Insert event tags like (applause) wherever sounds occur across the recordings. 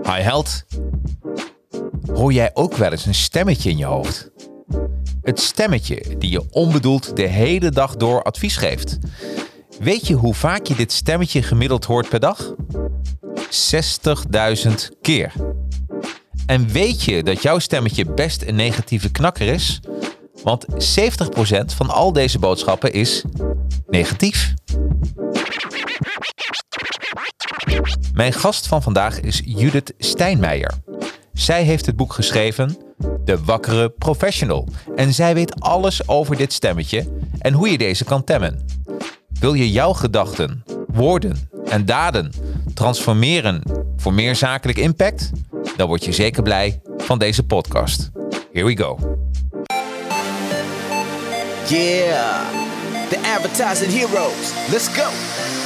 Hi held. Hoor jij ook wel eens een stemmetje in je hoofd? Het stemmetje die je onbedoeld de hele dag door advies geeft. Weet je hoe vaak je dit stemmetje gemiddeld hoort per dag? 60.000 keer. En weet je dat jouw stemmetje best een negatieve knakker is? Want 70% van al deze boodschappen is negatief. Mijn gast van vandaag is Judith Steinmeijer. Zij heeft het boek geschreven De Wakkere Professional. En zij weet alles over dit stemmetje en hoe je deze kan temmen. Wil je jouw gedachten, woorden en daden transformeren voor meer zakelijk impact? Dan word je zeker blij van deze podcast. Here we go. Yeah, the advertising heroes. Let's go.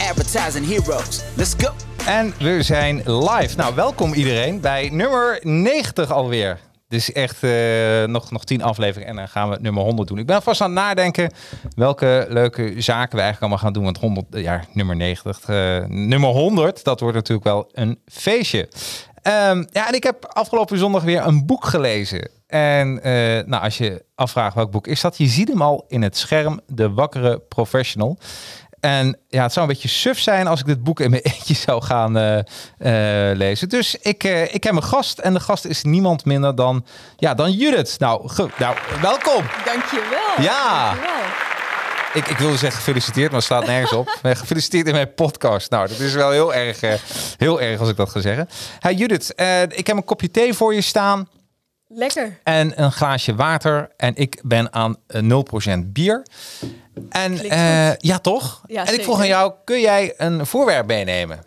Advertising heroes, let's go. En we zijn live. Nou, welkom iedereen bij nummer 90 alweer. Dus echt uh, nog, nog 10 afleveringen en dan gaan we nummer 100 doen. Ik ben vast aan het nadenken welke leuke zaken we eigenlijk allemaal gaan doen. Want 100, ja, nummer 90, uh, nummer 100, dat wordt natuurlijk wel een feestje. Um, ja, en ik heb afgelopen zondag weer een boek gelezen. En nou, als je afvraagt welk boek is dat, je ziet hem al in het scherm, De Wakkere Professional. En ja, het zou een beetje suf zijn als ik dit boek in mijn (laughs) eentje zou gaan uh, uh, lezen. Dus ik, uh, ik heb een gast en de gast is niemand minder dan, ja, dan Judith. Nou, nou welkom. Dankjewel. Ja. Dankjewel. Ik, ik wilde zeggen gefeliciteerd, maar het slaat nergens op. (laughs) gefeliciteerd in mijn podcast. Nou, dat is wel heel erg, heel erg als ik dat ga zeggen. Hey Judith, ik heb een kopje thee voor je staan. Lekker. En een glaasje water. En ik ben aan 0% bier. En uh, ja, toch? Ja, en zeker. ik vroeg aan jou, kun jij een voorwerp meenemen?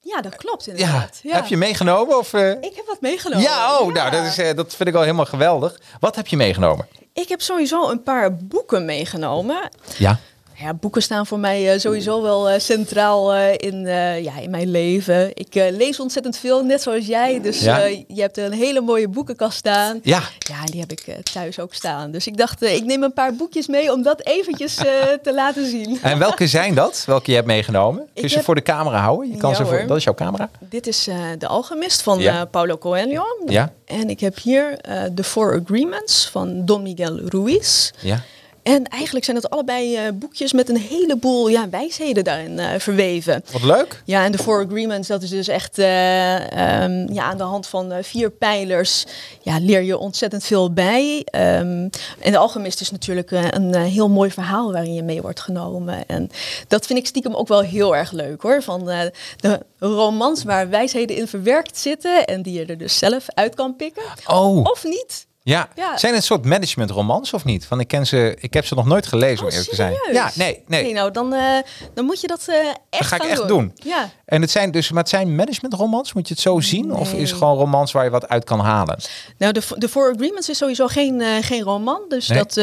Ja, dat klopt inderdaad. Ja. Heb je meegenomen? Of, uh... Ik heb wat meegenomen. Ja, oh, nou, dat, is, uh, dat vind ik al helemaal geweldig. Wat heb je meegenomen? Ik heb sowieso een paar boeken meegenomen. Ja. Ja, boeken staan voor mij uh, sowieso wel uh, centraal uh, in, ja, in mijn leven. Ik lees ontzettend veel, net zoals jij. Dus Ja? je hebt een hele mooie boekenkast staan. Ja. Ja, die heb ik thuis ook staan. Dus ik dacht, ik neem een paar boekjes mee om dat eventjes (laughs) te laten zien. En welke zijn dat? Welke je hebt meegenomen? Kun je ze heb... voor de camera houden? Je kan Ja, ze voor... Dat is jouw camera? Dit is De Alchemist van Ja. Paulo Coelho. Ja. En ik heb hier The Four Agreements van Don Miguel Ruiz. Ja. En eigenlijk zijn het allebei uh, boekjes met een heleboel ja, wijsheden daarin uh, verweven. Wat leuk. Ja, en de Four Agreements, dat is dus echt uh, um, ja, aan de hand van vier pijlers ja, leer je ontzettend veel bij. Um, en de Alchemist is natuurlijk een heel mooi verhaal waarin je mee wordt genomen. En dat vind ik stiekem ook wel heel erg leuk hoor. Van de romans waar wijsheden in verwerkt zitten en die je er dus zelf uit kan pikken. Oh. Of niet. Ja. Ja. zijn het een soort managementromans of niet? Want ik ken ze, ik heb ze nog nooit gelezen om Oh, eerlijk te zijn. Ja, nee, nee. Nee, nou, dan, uh, dan moet je dat uh, echt Dat ga ik echt doen. Ja. En het zijn dus, maar het zijn managementromans, moet je het zo zien? Of is het gewoon romans waar je wat uit kan halen? Nou, de, de Four Agreements is sowieso geen, uh, geen roman. Dus Nee. dat,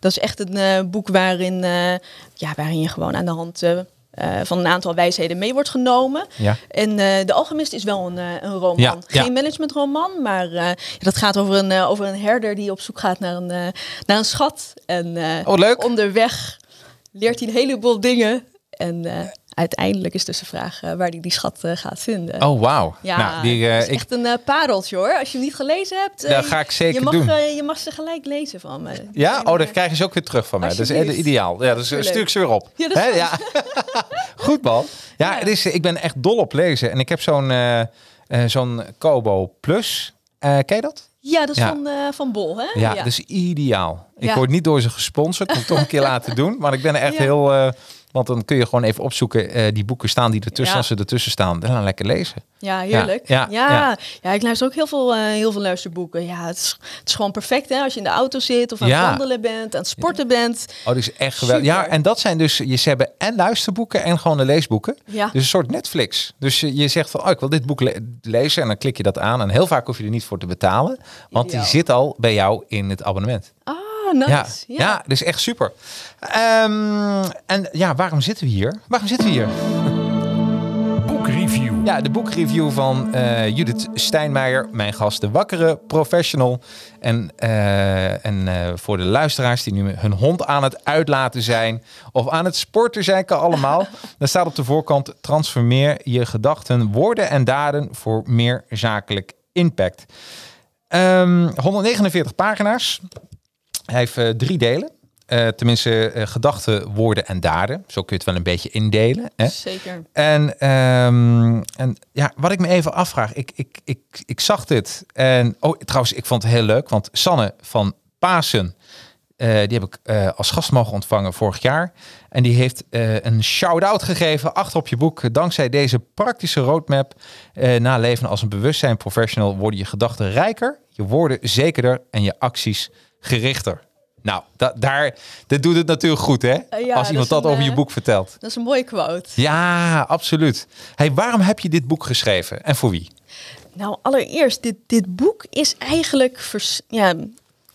dat is echt een boek waarin, ja, waarin je gewoon aan de hand uh, uh, van een aantal wijsheden mee wordt genomen. Ja. En uh, De Alchemist is wel een, uh, een roman. Ja, ja. Geen managementroman, maar dat gaat over een, over een herder die op zoek gaat naar een, naar een schat. En Oh, leuk. onderweg leert hij een heleboel dingen. En uiteindelijk is dus de vraag uh, waar hij die schat uh, gaat vinden. Oh, wauw. Ja, nou, die, uh, is ik, echt een pareltje hoor. Als je hem niet gelezen hebt, Dat ga ik zeker je mag, doen. je mag ze gelijk lezen van me. ja, En, oh, uh, dan krijg je ze ook weer terug van mij. Dat is eh, ideaal. Ja, dus stuur ik ze weer op. Ja, dat is Hè? ja. (laughs) Goed man. Ja, Ja. Het is, ik ben echt dol op lezen. En ik heb zo'n eh, eh, zo'n Kobo Plus. Eh, ken je dat? Ja, dat is Ja. Van, eh, van Bol, hè? Ja, dus ideaal. Ik Ja. word niet door ze gesponsord. Moet ik toch een keer (laughs) laten doen. Maar ik ben er echt heel... eh, want dan kun je gewoon even opzoeken. eh, die boeken staan die ertussen. Ja. Als ze ertussen staan, dan lekker lezen. Ja, heerlijk. Ja, Ja, ja, ja. ik luister ook heel veel, eh, heel veel luisterboeken. Ja, het is, het is gewoon perfect hè? als je in de auto zit of aan het wandelen bent, aan het sporten bent. Oh, dat is echt geweldig. Ja, en dat zijn dus... Je, ze hebben en luisterboeken en gewoon de leesboeken. Ja. Dus een soort Netflix. Dus je, je zegt van, oh, ik wil dit boek le- lezen. En dan klik je dat aan. En heel vaak hoef je er niet voor te betalen. Want die zit al bij jou in het abonnement. Ah, nice. Ja, ja. dus echt super. Ehm, en ja, waarom zitten we hier? Waarom zitten we hier? Boekreview. Ja, de boekreview van eh, Judith Steinmeijer, mijn gast, de wakkere professional. En, eh, en eh, voor de luisteraars die nu hun hond aan het uitlaten zijn of aan het sporten zijn, kan allemaal. (laughs) Daar staat op de voorkant: transformeer je gedachten, woorden en daden voor meer zakelijk impact. Ehm, 149 pagina's. Hij heeft eh, drie delen. Eh, tenminste, eh, gedachten, woorden en daden. Zo kun je het wel een beetje indelen. Hè? Zeker. En, ehm, en ja, wat ik me even afvraag, ik, ik, ik, ik zag dit. En oh, trouwens, ik vond het heel leuk, want Sanne van Pasen, die heb ik als gast mogen ontvangen vorig jaar. En die heeft een shout-out gegeven achter op je boek. Dankzij deze praktische roadmap eh na leven als een bewustzijn professional worden je gedachten rijker, je woorden zekerder en je acties gerichter. Nou, da daar, dit doet het natuurlijk goed, hè? ja, als dat iemand dat een, over je eh, boek vertelt. Dat is een mooie quote. Ja, absoluut. Hey, waarom heb je dit boek geschreven en voor wie? Nou, allereerst, dit, dit boek is eigenlijk... Vers, ja,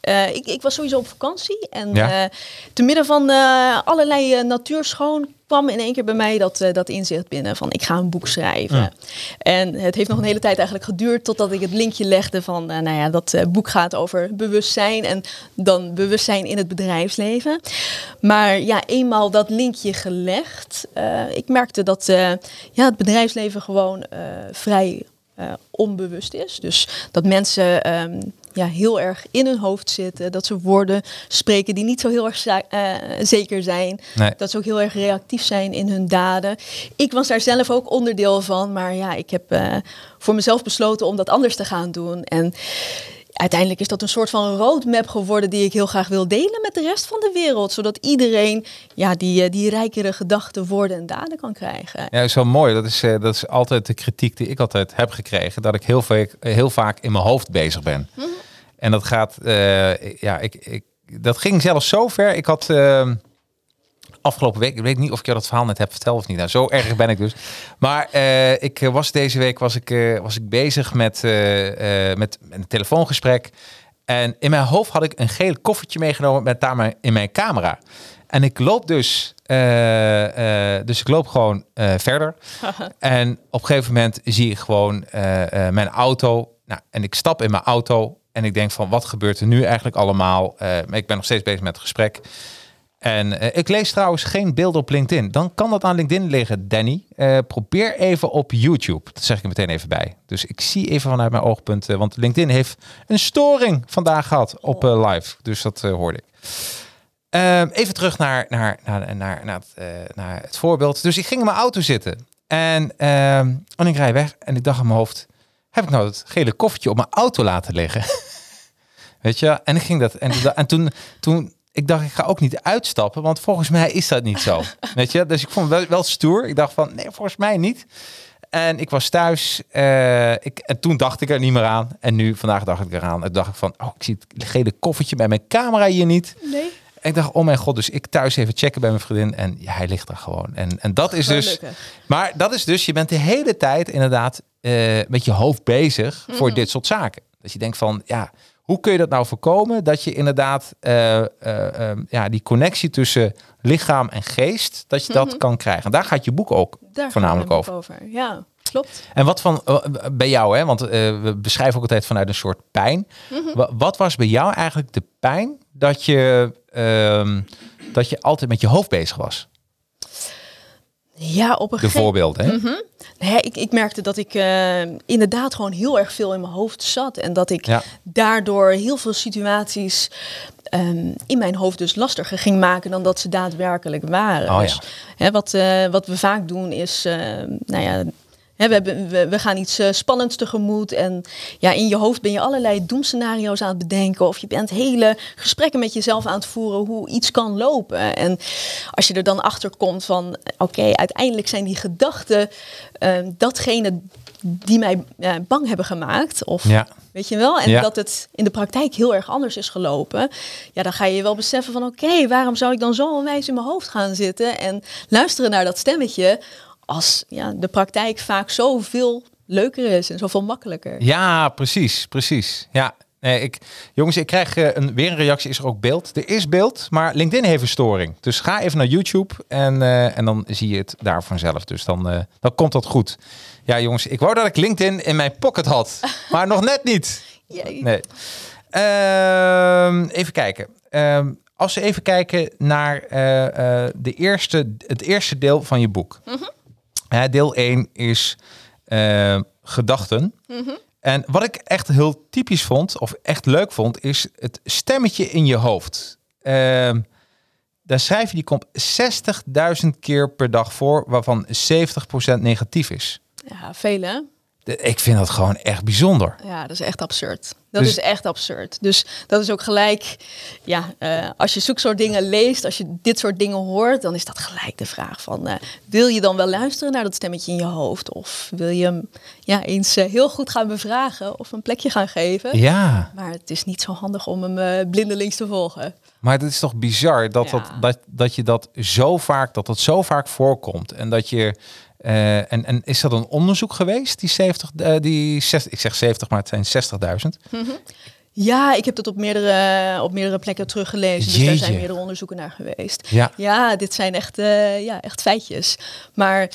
eh, ik, ik was sowieso op vakantie en Ja. eh, te midden van eh, allerlei uh, natuurschoon kwam in één keer bij mij dat, uh, dat inzicht binnen van ik ga een boek schrijven. En het heeft nog een hele tijd eigenlijk geduurd totdat ik het linkje legde van, uh, nou ja, dat uh, boek gaat over bewustzijn en dan bewustzijn in het bedrijfsleven. Maar ja, eenmaal dat linkje gelegd, uh, ik merkte dat ja, het bedrijfsleven gewoon vrij onbewust is. Dus dat mensen um, ja, heel erg in hun hoofd zitten. Dat ze woorden spreken die niet zo heel erg uh, zeker zijn. Nee. Dat ze ook heel erg reactief zijn in hun daden. Ik was daar zelf ook onderdeel van. Maar ja, ik heb uh, voor mezelf besloten om dat anders te gaan doen. En uiteindelijk is dat een soort van roadmap geworden die ik heel graag wil delen met de rest van de wereld. Zodat iedereen ja, die, die rijkere gedachten, woorden en daden kan krijgen. Ja, dat is wel mooi. Dat is, uh, dat is altijd de kritiek die ik altijd heb gekregen. Dat ik heel, vaak, heel vaak in mijn hoofd bezig ben. Mhm. En dat gaat, uh, ja, ik, ik, dat ging zelfs zo ver. Ik had uh, afgelopen week, ik weet niet of ik jou dat verhaal net heb verteld of niet. Nou, zo erg ben ik dus. Maar uh, ik was deze week was ik, uh, was ik bezig met, met een telefoongesprek. En in mijn hoofd had ik een geel koffertje meegenomen met daar mijn, in mijn camera. En ik loop dus, dus ik loop gewoon verder. (laughs) en op een gegeven moment zie ik gewoon mijn auto. Nou, en ik stap in mijn auto en ik denk van, wat gebeurt er nu eigenlijk allemaal? Ik ben nog steeds bezig met het gesprek. En uh, ik lees trouwens geen beelden op LinkedIn. Dan kan dat aan LinkedIn liggen, Danny. Uh, probeer even op YouTube. Dat zeg ik er meteen even bij. Dus ik zie even vanuit mijn oogpunt. Uh, want LinkedIn heeft een storing vandaag gehad op live. Dus dat hoorde ik. Ehm, even terug naar, naar, naar, naar, naar, het, naar het voorbeeld. Dus ik ging in mijn auto zitten. En, ehm, en ik rij weg. En ik dacht in mijn hoofd... Heb ik nou het gele koffertje op mijn auto laten liggen? (laughs) Weet je? En ik ging dat. En, en toen, toen, ik dacht, ik ga ook niet uitstappen, want volgens mij is dat niet zo. (laughs) Weet je? Dus ik vond het wel, wel stoer. Ik dacht van, nee, volgens mij niet. En ik was thuis. Uh, ik, en toen dacht ik er niet meer aan. En nu, vandaag dacht ik eraan. En dacht ik van, oh, ik zie het gele koffertje bij mijn camera hier niet. Nee. En ik dacht, oh mijn god, dus ik thuis even checken bij mijn vriendin. En ja, hij ligt er gewoon. En, en dat is dus... Maar dat is dus, je bent de hele tijd inderdaad uh, met je hoofd bezig voor mm. dit soort zaken. Dus je denkt van, ja, hoe kun je dat nou voorkomen? Dat je inderdaad uh, uh, um, ja, die connectie tussen lichaam en geest, dat je dat mm -hmm. kan krijgen. En daar gaat je boek ook daar voornamelijk over. over. Ja, klopt. En wat van bij jou, hè? want we beschrijven ook altijd vanuit een soort pijn. Mhm. Mm -hmm. Wat was bij jou eigenlijk de pijn dat je, um, dat je altijd met je hoofd bezig was? Ja, op een De voorbeelden, hè? Mm -hmm. nee, ik, ik merkte dat ik uh, inderdaad gewoon heel erg veel in mijn hoofd zat. En dat ik ja. daardoor heel veel situaties um, in mijn hoofd dus lastiger ging maken dan dat ze daadwerkelijk waren. Oh, dus, hè, wat, uh, wat we vaak doen is, uh, nou ja, We, hebben, we, we gaan iets eh, spannends tegemoet. En ja, in je hoofd ben je allerlei doemscenario's aan het bedenken. Of je bent hele gesprekken met jezelf aan het voeren hoe iets kan lopen. En als je er dan achter komt van oké, uiteindelijk zijn die gedachten eh, datgene die mij eh, bang hebben gemaakt. Of Ja. weet je wel? En Ja. dat het in de praktijk heel erg anders is gelopen. Ja, dan ga je wel beseffen van oké, waarom zou ik dan zo onwijs in mijn hoofd gaan zitten en luisteren naar dat stemmetje. Als ja, de praktijk vaak zoveel leuker is en zoveel makkelijker. Ja, precies, precies. Ja, nee, ik, jongens, ik krijg eh, een, weer een reactie. Is er ook beeld? Er is beeld, maar LinkedIn heeft een storing. Dus ga even naar YouTube en, eh, en dan zie je het daar vanzelf. Dus dan, eh, dan komt dat goed. Ja, jongens, ik wou dat ik LinkedIn in mijn pocket had, (laughs) maar nog net niet. Nee. Ehm, even kijken. Ehm, als we even kijken naar de eerste, het eerste deel van je boek. Hè, deel 1 is eh, gedachten. En wat ik echt heel typisch vond, of echt leuk vond, is het stemmetje in je hoofd. Ehm, daar schrijf je, die komt 60.000 keer per dag voor, waarvan 70% negatief is. Ja, vele. De- Ik vind dat gewoon echt bijzonder. Ja, dat is echt absurd. Dat Dus- is echt absurd. Dus dat is ook gelijk, ja, eh, als je zulke soort dingen leest, als je dit soort dingen hoort, dan is dat gelijk de vraag van, eh, wil je dan wel luisteren naar dat stemmetje in je hoofd? Of wil je hem ja, eens eh, heel goed gaan bevragen of een plekje gaan geven? Ja. Maar het is niet zo handig om hem blindelings te volgen. Maar het is toch bizar dat, Ja. dat, dat, dat je dat zo vaak, dat dat zo vaak voorkomt. En dat je. Eh, en, en is dat een onderzoek geweest, die 70, eh, die 60, ik zeg 70, maar het zijn 60.000. Ja, ik heb dat op meerdere, op meerdere plekken teruggelezen. Dus daar zijn meerdere onderzoeken naar geweest. Ja. Ja, dit zijn echt, eh, ja, echt feitjes. Maar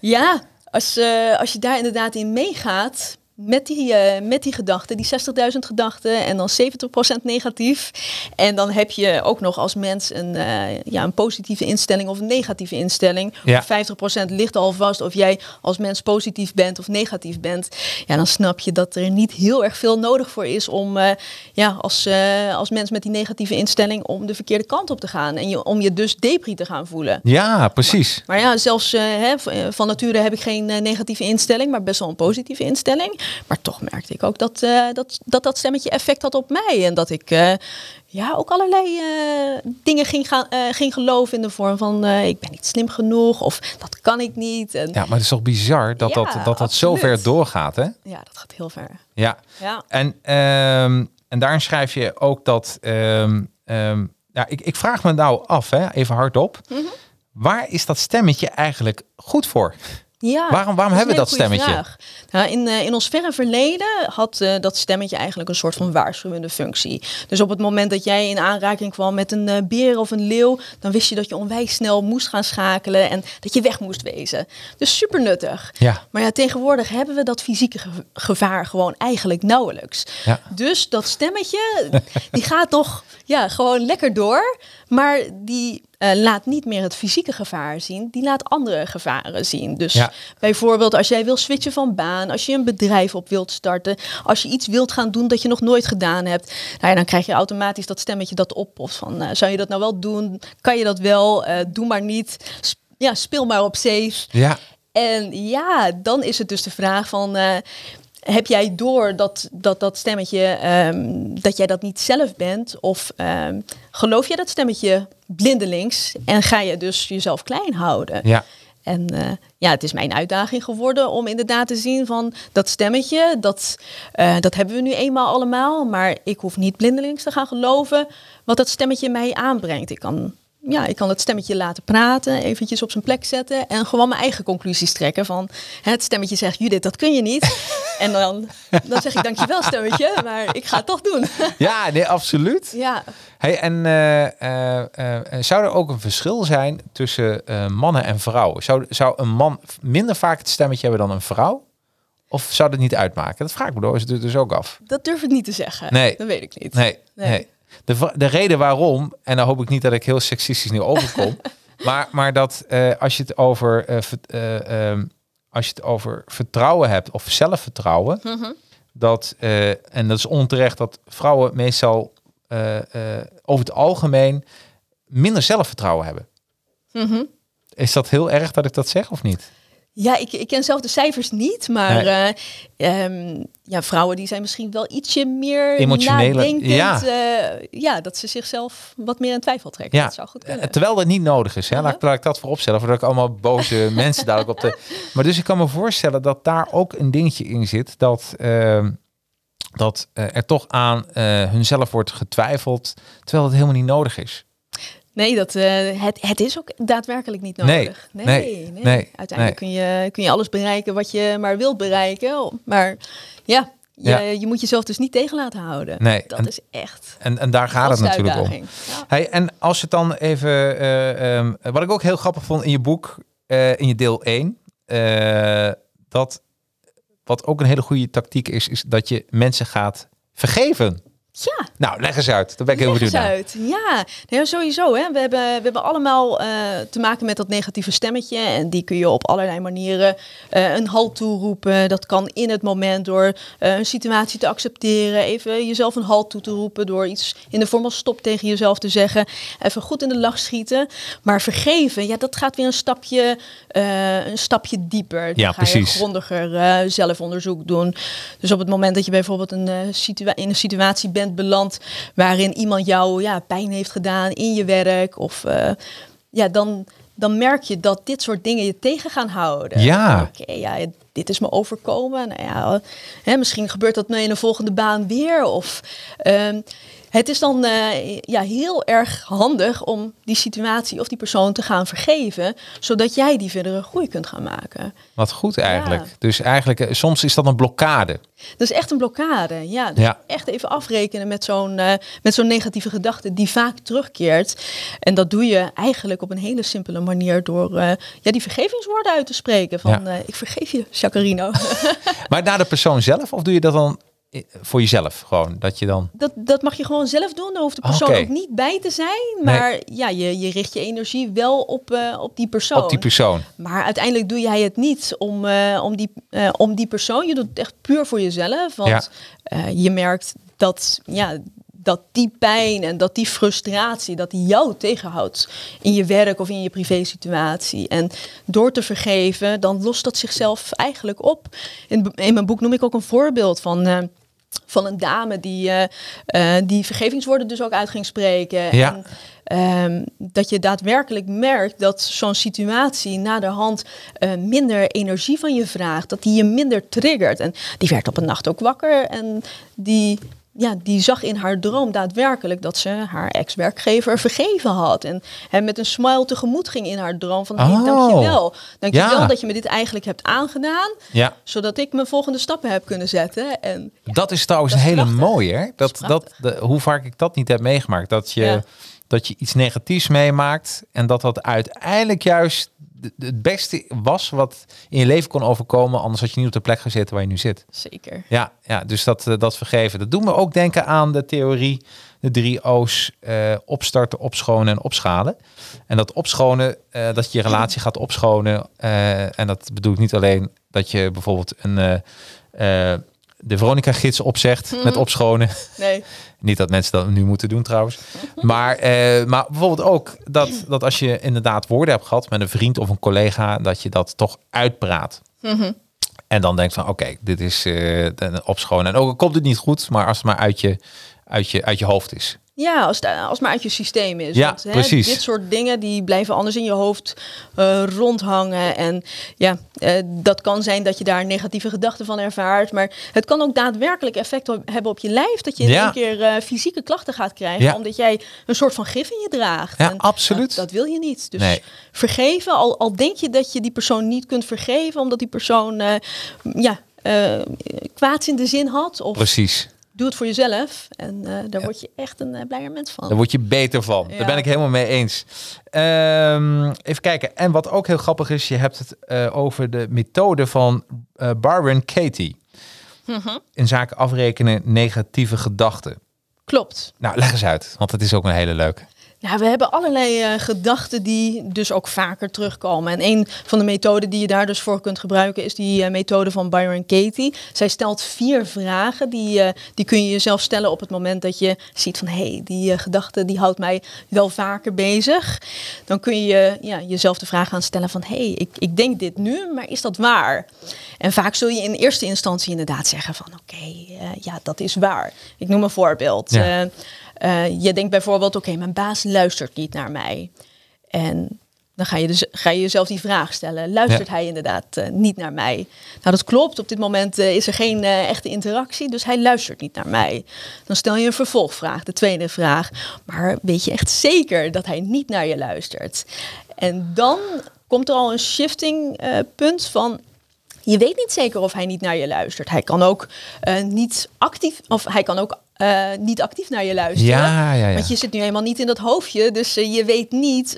ja, als, als je daar inderdaad in meegaat met die, eh, met die gedachten, die 60.000 gedachten en dan 70% negatief. En dan heb je ook nog als mens een, eh, ja, een positieve instelling of een negatieve instelling. Ja. 50% ligt al vast of jij als mens positief bent of negatief bent. Ja, dan snap je dat er niet heel erg veel nodig voor is om eh, ja, als, als mens met die negatieve instelling om de verkeerde kant op te gaan. En je, om je dus depri te gaan voelen. Ja, precies. Maar ja, zelfs hè, van nature heb ik geen negatieve instelling, maar best wel een positieve instelling. Maar toch merkte ik ook dat eh, dat, dat, dat stemmetje effect had op mij. En dat ik eh, ja, ook allerlei eh, dingen ging, gaan, ging geloven in de vorm van ik ben niet slim genoeg of dat kan ik niet. En, Ja, maar het is toch bizar dat Ja, dat, dat, dat zo ver doorgaat, hè? ja, dat gaat heel ver. Ja. Ja. En, ehm, en daarin schrijf je ook dat. ehm, ehm, ja, ik, ik vraag me nou af, hè, even hardop. Mhm. Waar is dat stemmetje eigenlijk goed voor? Ja, Waarom- waarom hebben we dat stemmetje? Nou, in, eh, in ons verre verleden had eh, dat stemmetje eigenlijk een soort van waarschuwende functie. Dus op het moment dat jij in aanraking kwam met een eh, beer of een leeuw, dan wist je dat je onwijs snel moest gaan schakelen en dat je weg moest wezen. Dus super nuttig. Ja. Maar ja, tegenwoordig hebben we dat fysieke ge- gevaar gewoon eigenlijk nauwelijks. Ja. Dus dat stemmetje, die gaat nog ja, gewoon lekker door. Maar die eh, laat niet meer het fysieke gevaar zien. Die laat andere gevaren zien. Dus Ja. bijvoorbeeld als jij wil switchen van baan. Als je een bedrijf op wilt starten. Als je iets wilt gaan doen dat je nog nooit gedaan hebt. Nou ja, dan krijg je automatisch dat stemmetje dat oppoft. Van, eh, zou je dat nou wel doen? Kan je dat wel? Eh, doe maar niet. Sp- ja, speel maar op safe. Ja, En ja, dan is het dus de vraag van... heb jij door dat dat, dat stemmetje, ehm, dat jij dat niet zelf bent? Of ehm, geloof je dat stemmetje blindelings en ga je dus jezelf klein houden? ja. En eh, ja, het is mijn uitdaging geworden om inderdaad te zien van dat stemmetje, dat, eh, dat hebben we nu eenmaal allemaal. Maar ik hoef niet blindelings te gaan geloven wat dat stemmetje mij aanbrengt. Ik kan, ja, ik kan het stemmetje laten praten, eventjes op zijn plek zetten en gewoon mijn eigen conclusies trekken. Van het stemmetje zegt, Judith, dat kun je niet. (laughs) en dan, dan zeg ik dankjewel stemmetje, maar ik ga het toch doen. ja nee, absoluut. ja. Hey, en eh, eh, eh, zou er ook een verschil zijn tussen mannen en vrouwen? Zou, zou een man minder vaak het stemmetje hebben dan een vrouw? Of zou dat niet uitmaken? Dat vraag ik me dus, dus ook af. Dat durf ik niet te zeggen. Nee. Dat weet ik niet. Nee, nee. Nee. De, de reden waarom, en dan hoop ik niet dat ik heel seksistisch nu overkom, (laughs) maar, maar dat eh, als je het over eh, eh, ehm, als je het over vertrouwen hebt of zelfvertrouwen, Mhm. dat en dat is onterecht dat vrouwen meestal over het algemeen minder zelfvertrouwen hebben. Mhm. Is dat heel erg dat ik dat zeg of niet? Ja, ik, ik ken zelf de cijfers niet, maar Nee. eh, ehm, ja, vrouwen die zijn misschien wel ietsje meer nadenkend. ja. Ja. ja, dat ze zichzelf wat meer in twijfel trekken. Ja, Dat zou goed kunnen. eh, terwijl dat niet nodig is. Hè? Laat, ik- laat ik dat voorop stellen, voordat ik allemaal boze (laughs) mensen dadelijk op de... Maar dus ik kan me voorstellen dat daar ook een dingetje in zit, dat, ehm, dat eh, er toch aan eh hunzelf wordt getwijfeld, terwijl het helemaal niet nodig is. Nee, dat, eh, het, het is ook daadwerkelijk niet Nee, nodig. nee, nee. nee, Uiteindelijk Kun, je, kun je alles bereiken wat je maar wilt bereiken. Maar ja, je, Ja. je moet jezelf dus niet tegen laten houden. Nee, Dat en- is echt En, en daar gaat het natuurlijk om. Ja. Hey, en als je het dan even, eh, ehm, wat ik ook heel grappig vond in je boek, eh, in je deel 1, eh, dat wat ook een hele goede tactiek is, is dat je mensen gaat vergeven. Ja, Nou, leg eens uit. Daar ben ik heel leg eens benieuwd naar. uit. Ja, ja, sowieso. Hè. We, hebben, we hebben allemaal eh, te maken met dat negatieve stemmetje. En die kun je op allerlei manieren eh, een halt toeroepen. Dat kan in het moment door eh, een situatie te accepteren. Even jezelf een halt toe te roepen. Door iets in de vorm van stop tegen jezelf te zeggen. Even goed in de lach schieten. Maar vergeven, ja, dat gaat weer een stapje, een stapje dieper. Dan Ja, ga je precies. grondiger eh, zelfonderzoek doen. Dus op het moment dat je bijvoorbeeld een, situa- in een situatie bent beland waarin iemand jou ja, pijn heeft gedaan in je werk, of eh, ja, dan, dan merk je dat dit soort dingen je tegen gaan houden. Ja. Oké, ja, dit is me overkomen. Nou ja, hè, misschien gebeurt dat me in de volgende baan weer. Of ehm, het is dan eh, ja, heel erg handig om die situatie of die persoon te gaan vergeven, zodat jij die verdere groei kunt gaan maken. Wat goed eigenlijk. Ja. Dus eigenlijk, eh, soms is dat een blokkade. Dat is echt een blokkade. Ja, dus Ja. echt even afrekenen met zo'n eh, met zo'n negatieve gedachte die vaak terugkeert. En dat doe je eigenlijk op een hele simpele manier door ja, die vergevingswoorden uit te spreken. Van Ja. ik vergeef je, Jacarino. (laughs) Maar naar de persoon zelf, of doe je dat dan voor jezelf gewoon? Dat je dan. dat, dat mag je gewoon zelf doen. Daar hoeft de persoon ook niet bij te zijn. Maar ja, je, je richt je energie wel op, eh, op die persoon. Op die persoon. Maar uiteindelijk doe jij het niet om, eh, om, die, eh, om die persoon. Je doet het echt puur voor jezelf. Want Ja. eh, je merkt dat, ja, dat die pijn en dat die frustratie, dat die jou tegenhoudt in je werk of in je privésituatie. En door te vergeven, dan lost dat zichzelf eigenlijk op. In, in mijn boek noem ik ook een voorbeeld van... van een dame die, eh, eh, die vergevingswoorden dus ook uit ging spreken. Ja. En, ehm, dat je daadwerkelijk merkt dat zo'n situatie naderhand eh minder energie van je vraagt. Dat die je minder triggert. En die werd op een nacht ook wakker. En die, ja, die zag in haar droom daadwerkelijk dat ze haar ex-werkgever vergeven had. En hem met een smile tegemoet ging in haar droom van... Oh. Hey, dankjewel. Dankjewel Ja. dat je me dit eigenlijk hebt aangedaan. Ja. Zodat ik mijn volgende stappen heb kunnen zetten. En Dat is trouwens Dat is hele mooie. Hè? Dat, dat, de, hoe vaak ik dat niet heb meegemaakt. Dat je, dat je iets negatiefs meemaakt. En dat dat uiteindelijk juist het beste was wat in je leven kon overkomen. Anders had je niet op de plek gezeten waar je nu zit. zeker. Ja, ja dus dat, eh, dat vergeven. Dat doet me ook denken aan de theorie, de drie O's, eh, opstarten, opschonen en opschalen. En dat opschonen, eh, dat je je relatie gaat opschonen. en dat bedoel ik niet alleen dat je bijvoorbeeld een, de Veronica-gids opzegt met opschonen. Nee. (laughs) Niet dat mensen dat nu moeten doen trouwens. Maar, eh, maar bijvoorbeeld ook dat, dat als je inderdaad woorden hebt gehad met een vriend of een collega, dat je dat toch uitpraat. En dan denkt van oké, dit is eh opschonen. En ook al komt het niet goed, maar als het maar uit je, uit je, uit je hoofd is. Ja, als het, als het maar uit je systeem is. Ja, Want, hè, precies. Dit soort dingen die blijven anders in je hoofd eh, rondhangen. En ja, eh, dat kan zijn dat je daar negatieve gedachten van ervaart. Maar het kan ook daadwerkelijk effect op- hebben op je lijf. Dat je in Ja. één keer eh, fysieke klachten gaat krijgen. Ja. omdat jij een soort van gif in je draagt. Ja, absoluut. Dat, wil je niet. Dus Nee. vergeven, al, al denk je dat je die persoon niet kunt vergeven. Omdat die persoon eh ja, eh kwaads in de zin had. Of Precies. Doe het voor jezelf. En eh, daar word je echt een eh, blijer mens van. Daar word je beter van. Daar ben ik helemaal mee eens. Ehm, even kijken. En wat ook heel grappig is, je hebt het eh, over de methode van Byron Katie. Mhm. In zaken afrekenen negatieve gedachten. Klopt. Nou, leg eens uit, want het is ook een hele leuke. Ja, we hebben allerlei eh, gedachten die dus ook vaker terugkomen. En een van de methoden die je daar dus voor kunt gebruiken is die eh, methode van Byron Katie. Zij stelt vier vragen die, eh, die kun je jezelf stellen op het moment dat je ziet van hé, hey, die gedachte die houdt mij wel vaker bezig. Dan kun je ja, jezelf de vraag gaan stellen van hé, hey, ik, ik denk dit nu, maar is dat waar? En vaak zul je in eerste instantie inderdaad zeggen van oké, ja, dat is waar. Ik noem een voorbeeld. Ja. Uh, je denkt bijvoorbeeld, oké, mijn baas luistert niet naar mij. En dan ga je, dus, ga je jezelf die vraag stellen. Luistert hij inderdaad uh, niet naar mij? Nou, dat klopt. Op dit moment uh, is er geen echte interactie, dus hij luistert niet naar mij. Dan stel je een vervolgvraag, de tweede vraag. Maar weet je echt zeker dat hij niet naar je luistert? En dan komt er al een shifting punt van je weet niet zeker of hij niet naar je luistert. Hij kan ook uh, niet actief, of hij kan ook uh, niet actief naar je luisteren. Ja, ja, ja. Want je zit nu helemaal niet in dat hoofdje, dus uh, je weet niet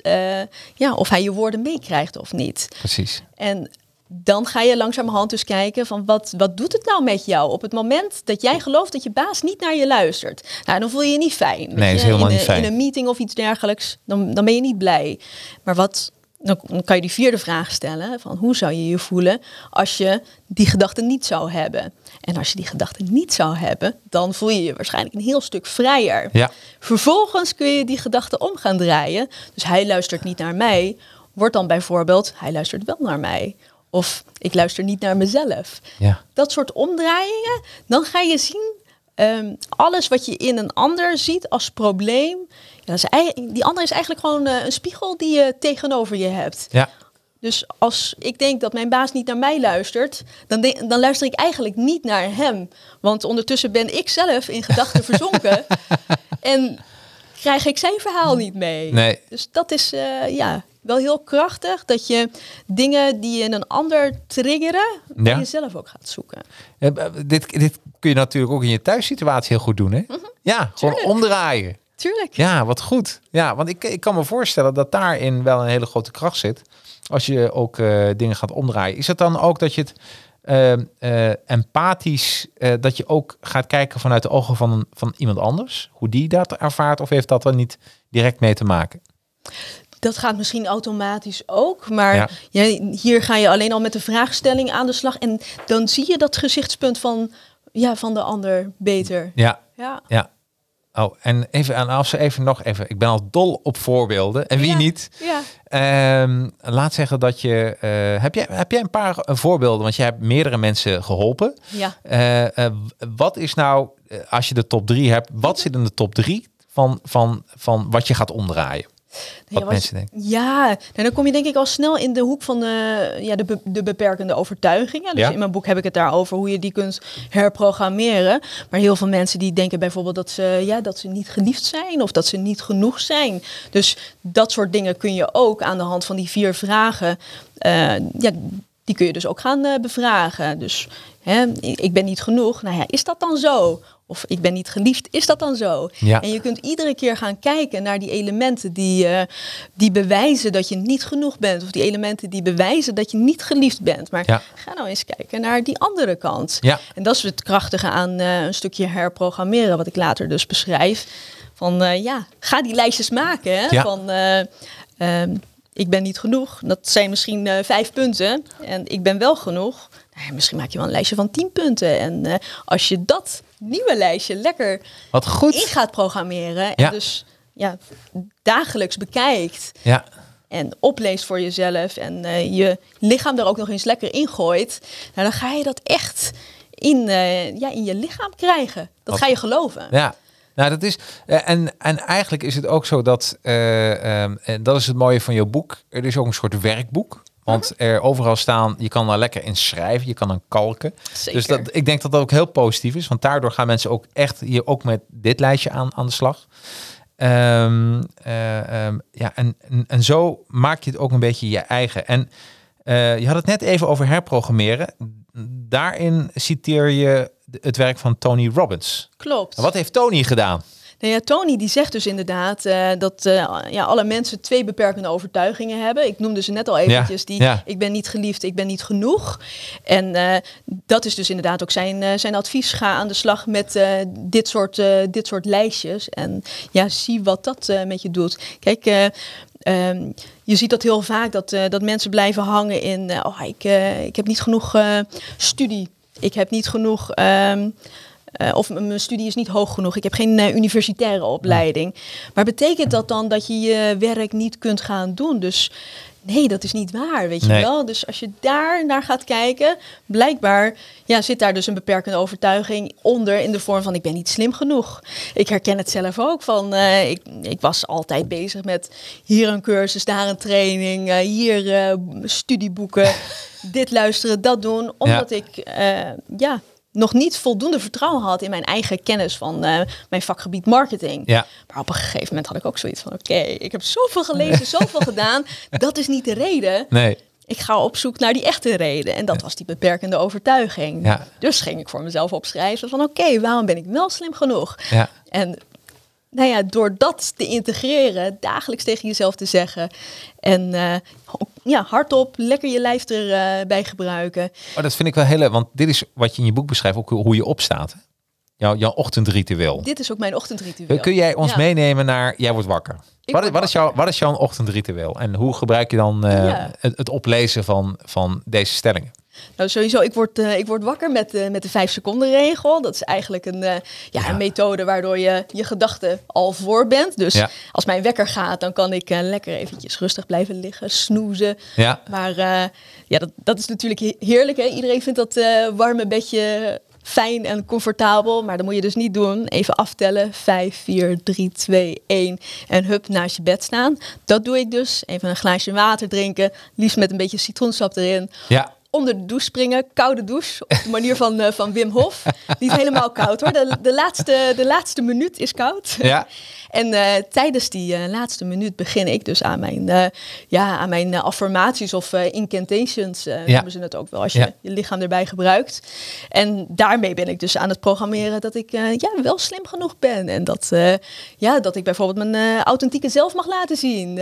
ja, of hij je woorden meekrijgt of niet. Precies. En dan ga je langzamerhand dus kijken van wat, wat doet het nou met jou op het moment dat jij gelooft dat je baas niet naar je luistert. Nou, dan voel je je niet fijn. Nee, is helemaal in, niet fijn. In een meeting of iets dergelijks, dan, dan ben je niet blij. Maar wat dan kan je die vierde vraag stellen: van hoe zou je je voelen als je die gedachte niet zou hebben? En als je die gedachte niet zou hebben, dan voel je je waarschijnlijk een heel stuk vrijer. Ja. Vervolgens kun je die gedachte om gaan draaien. Dus hij luistert niet naar mij, wordt dan bijvoorbeeld hij luistert wel naar mij. Of ik luister niet naar mezelf. Ja. Dat soort omdraaiingen, dan ga je zien um, alles wat je in een ander ziet als probleem, is, die ander is eigenlijk gewoon uh, een spiegel die je tegenover je hebt. Ja. Dus als ik denk dat mijn baas niet naar mij luistert, dan, dan luister ik eigenlijk niet naar hem. Want ondertussen ben ik zelf in gedachten (laughs) verzonken. en krijg ik zijn verhaal niet mee. Nee. Dus dat is uh, ja, wel heel krachtig dat je dingen die in een ander triggeren, bij ja. jezelf ook gaat zoeken. Ja, dit, dit kun je natuurlijk ook in je thuissituatie heel goed doen, hè? Mm -hmm. Ja, gewoon Tuurlijk. omdraaien. Tuurlijk. Ja, wat goed. Ja, want ik, ik kan me voorstellen dat daarin wel een hele grote kracht zit. Als je ook uh, dingen gaat omdraaien. Is het dan ook dat je het uh, uh, empathisch, dat je ook gaat kijken vanuit de ogen van, van iemand anders? Hoe die dat ervaart? Of heeft dat er niet direct mee te maken? Dat gaat misschien automatisch ook, maar ja. Ja, hier ga je alleen al met de vraagstelling aan de slag. En dan zie je dat gezichtspunt van, ja, van de ander beter. Ja, ja. ja. Oh, en even aan als ze even nog even. Ik ben al dol op voorbeelden. En wie ja. niet? Ja. Um, laat zeggen dat je. Uh, heb, jij, heb jij een paar voorbeelden? Want je hebt meerdere mensen geholpen. Ja. Uh, uh, wat is nou, als je de top drie hebt, wat zit in de top drie van, van, van wat je gaat omdraaien? Nee, wat mensen denken. Ja, nou, dan kom je denk ik al snel in de hoek van de, ja, de, be de beperkende overtuigingen. Dus Ja. in mijn boek heb ik het daarover hoe je die kunt herprogrammeren. Maar heel veel mensen die denken bijvoorbeeld dat ze, ja, dat ze niet geliefd zijn of dat ze niet genoeg zijn. Dus dat soort dingen kun je ook aan de hand van die vier vragen, eh, ja, die kun je dus ook gaan uh, bevragen. Dus hè, ik ben niet genoeg. Nou ja, is dat dan zo? Of ik ben niet geliefd, is dat dan zo? Ja. En je kunt iedere keer gaan kijken naar die elementen die, uh, die bewijzen dat je niet genoeg bent. Of die elementen die bewijzen dat je niet geliefd bent. Maar Ja. ga nou eens kijken naar die andere kant. Ja. En dat is het krachtige aan uh, een stukje herprogrammeren, wat ik later dus beschrijf. Van uh, ja, ga die lijstjes maken. Hè? Van um, ik ben niet genoeg. Dat zijn misschien vijf punten. En ik ben wel genoeg. Nou, misschien maak je wel een lijstje van tien punten. En als je dat nieuwe lijstje lekker Wat goed. in gaat programmeren. Ja. En dus ja, dagelijks bekijkt. Ja. En opleest voor jezelf. En uh, je lichaam er ook nog eens lekker ingooit. Nou, dan ga je dat echt in, uh, ja, in je lichaam krijgen. Dat Wat- ga je geloven. Ja. Nou, dat is. eh, en, en eigenlijk is het ook zo dat. eh, ehm, en dat is het mooie van jouw boek. Er is ook een soort werkboek. Want er overal staan, je kan daar lekker in schrijven, je kan dan kalken. Zeker. Dus dat, ik denk dat dat ook heel positief is. Want daardoor gaan mensen ook echt hier ook met dit lijstje aan, aan de slag. Ehm, eh, ehm, ja, en, en, en zo maak je het ook een beetje je eigen. En eh, je had het net even over herprogrammeren. Daarin citeer je het werk van Tony Robbins. Klopt. Wat heeft Tony gedaan? Nou ja, Tony die zegt dus inderdaad eh, dat eh, ja, alle mensen twee beperkende overtuigingen hebben. Ik noemde ze net al eventjes. die, ja. Ik ben niet geliefd, ik ben niet genoeg. En eh, dat is dus inderdaad ook zijn, zijn advies. Ga aan de slag met dit, soort, dit soort lijstjes. En ja, zie wat dat met je doet. Kijk, eh, ehm, je ziet dat heel vaak, dat, dat mensen blijven hangen in... oh, ik, ik heb niet genoeg studie. Ik heb niet genoeg... ehm, eh, of mijn studie is niet hoog genoeg. Ik heb geen eh, universitaire opleiding. Maar betekent dat dan dat je je werk niet kunt gaan doen? Dus nee, dat is niet waar, weet je Nee. wel. Dus als je daar naar gaat kijken, blijkbaar ja, zit daar dus een beperkende overtuiging onder in de vorm van ik ben niet slim genoeg. Ik herken het zelf ook van eh, ik, ik was altijd bezig met hier een cursus, daar een training, hier studieboeken, (laughs) dit luisteren, dat doen, omdat ik ja nog niet voldoende vertrouwen had in mijn eigen kennis van eh, mijn vakgebied marketing. Ja. Maar op een gegeven moment had ik ook zoiets van: oké, ik heb zoveel gelezen, zoveel gedaan. (laughs) Dat is niet de reden. Nee. Ik ga op zoek naar die echte reden. En dat was die beperkende overtuiging. Ja. Dus ging ik voor mezelf opschrijven van oké, waarom ben ik wel slim genoeg? Ja. En nou ja, door dat te integreren, dagelijks tegen jezelf te zeggen. En eh, ja, hardop, lekker je lijf erbij gebruiken. Oh, dat vind ik wel heel leuk, want dit is wat je in je boek beschrijft, ook hoe je opstaat. Jouw, jouw ochtendritueel. Dit is ook mijn ochtendritueel. Kun jij ons Ja. meenemen naar, jij wordt wakker. Ik Wat, wat, is jouw, wat is jouw ochtendritueel? En hoe gebruik je dan eh, Ja. het, het oplezen van, van deze stellingen? Nou, sowieso, ik word, eh, ik word wakker met, eh, met de vijf seconden regel. Dat is eigenlijk een, eh, ja, een methode waardoor je je gedachten al voor bent. Dus Ja. als mijn wekker gaat, dan kan ik lekker eventjes rustig blijven liggen, snoezen. Ja. Maar ja, dat, dat is natuurlijk he- heerlijk. Hè? Iedereen vindt dat warme bedje fijn en comfortabel. Maar dat moet je dus niet doen. Even aftellen. 5, 4, 3, 2, 1. En hup, naast je bed staan. Dat doe ik dus. Even een glaasje water drinken. Liefst met een beetje citroensap erin Ja. Onder de douche springen, koude douche, op de manier van, eh, van Wim Hof. Niet helemaal koud hoor, de, de, laatste, de laatste minuut is koud. Ja. (laughs) En eh, tijdens die eh, laatste minuut begin ik dus aan mijn, eh, ja, aan mijn affirmaties of incantations, Ja. noemen ze het ook wel, als je Ja. je lichaam erbij gebruikt. En daarmee ben ik dus aan het programmeren dat ik ja, wel slim genoeg ben. En dat, ja, dat ik bijvoorbeeld mijn authentieke zelf mag laten zien.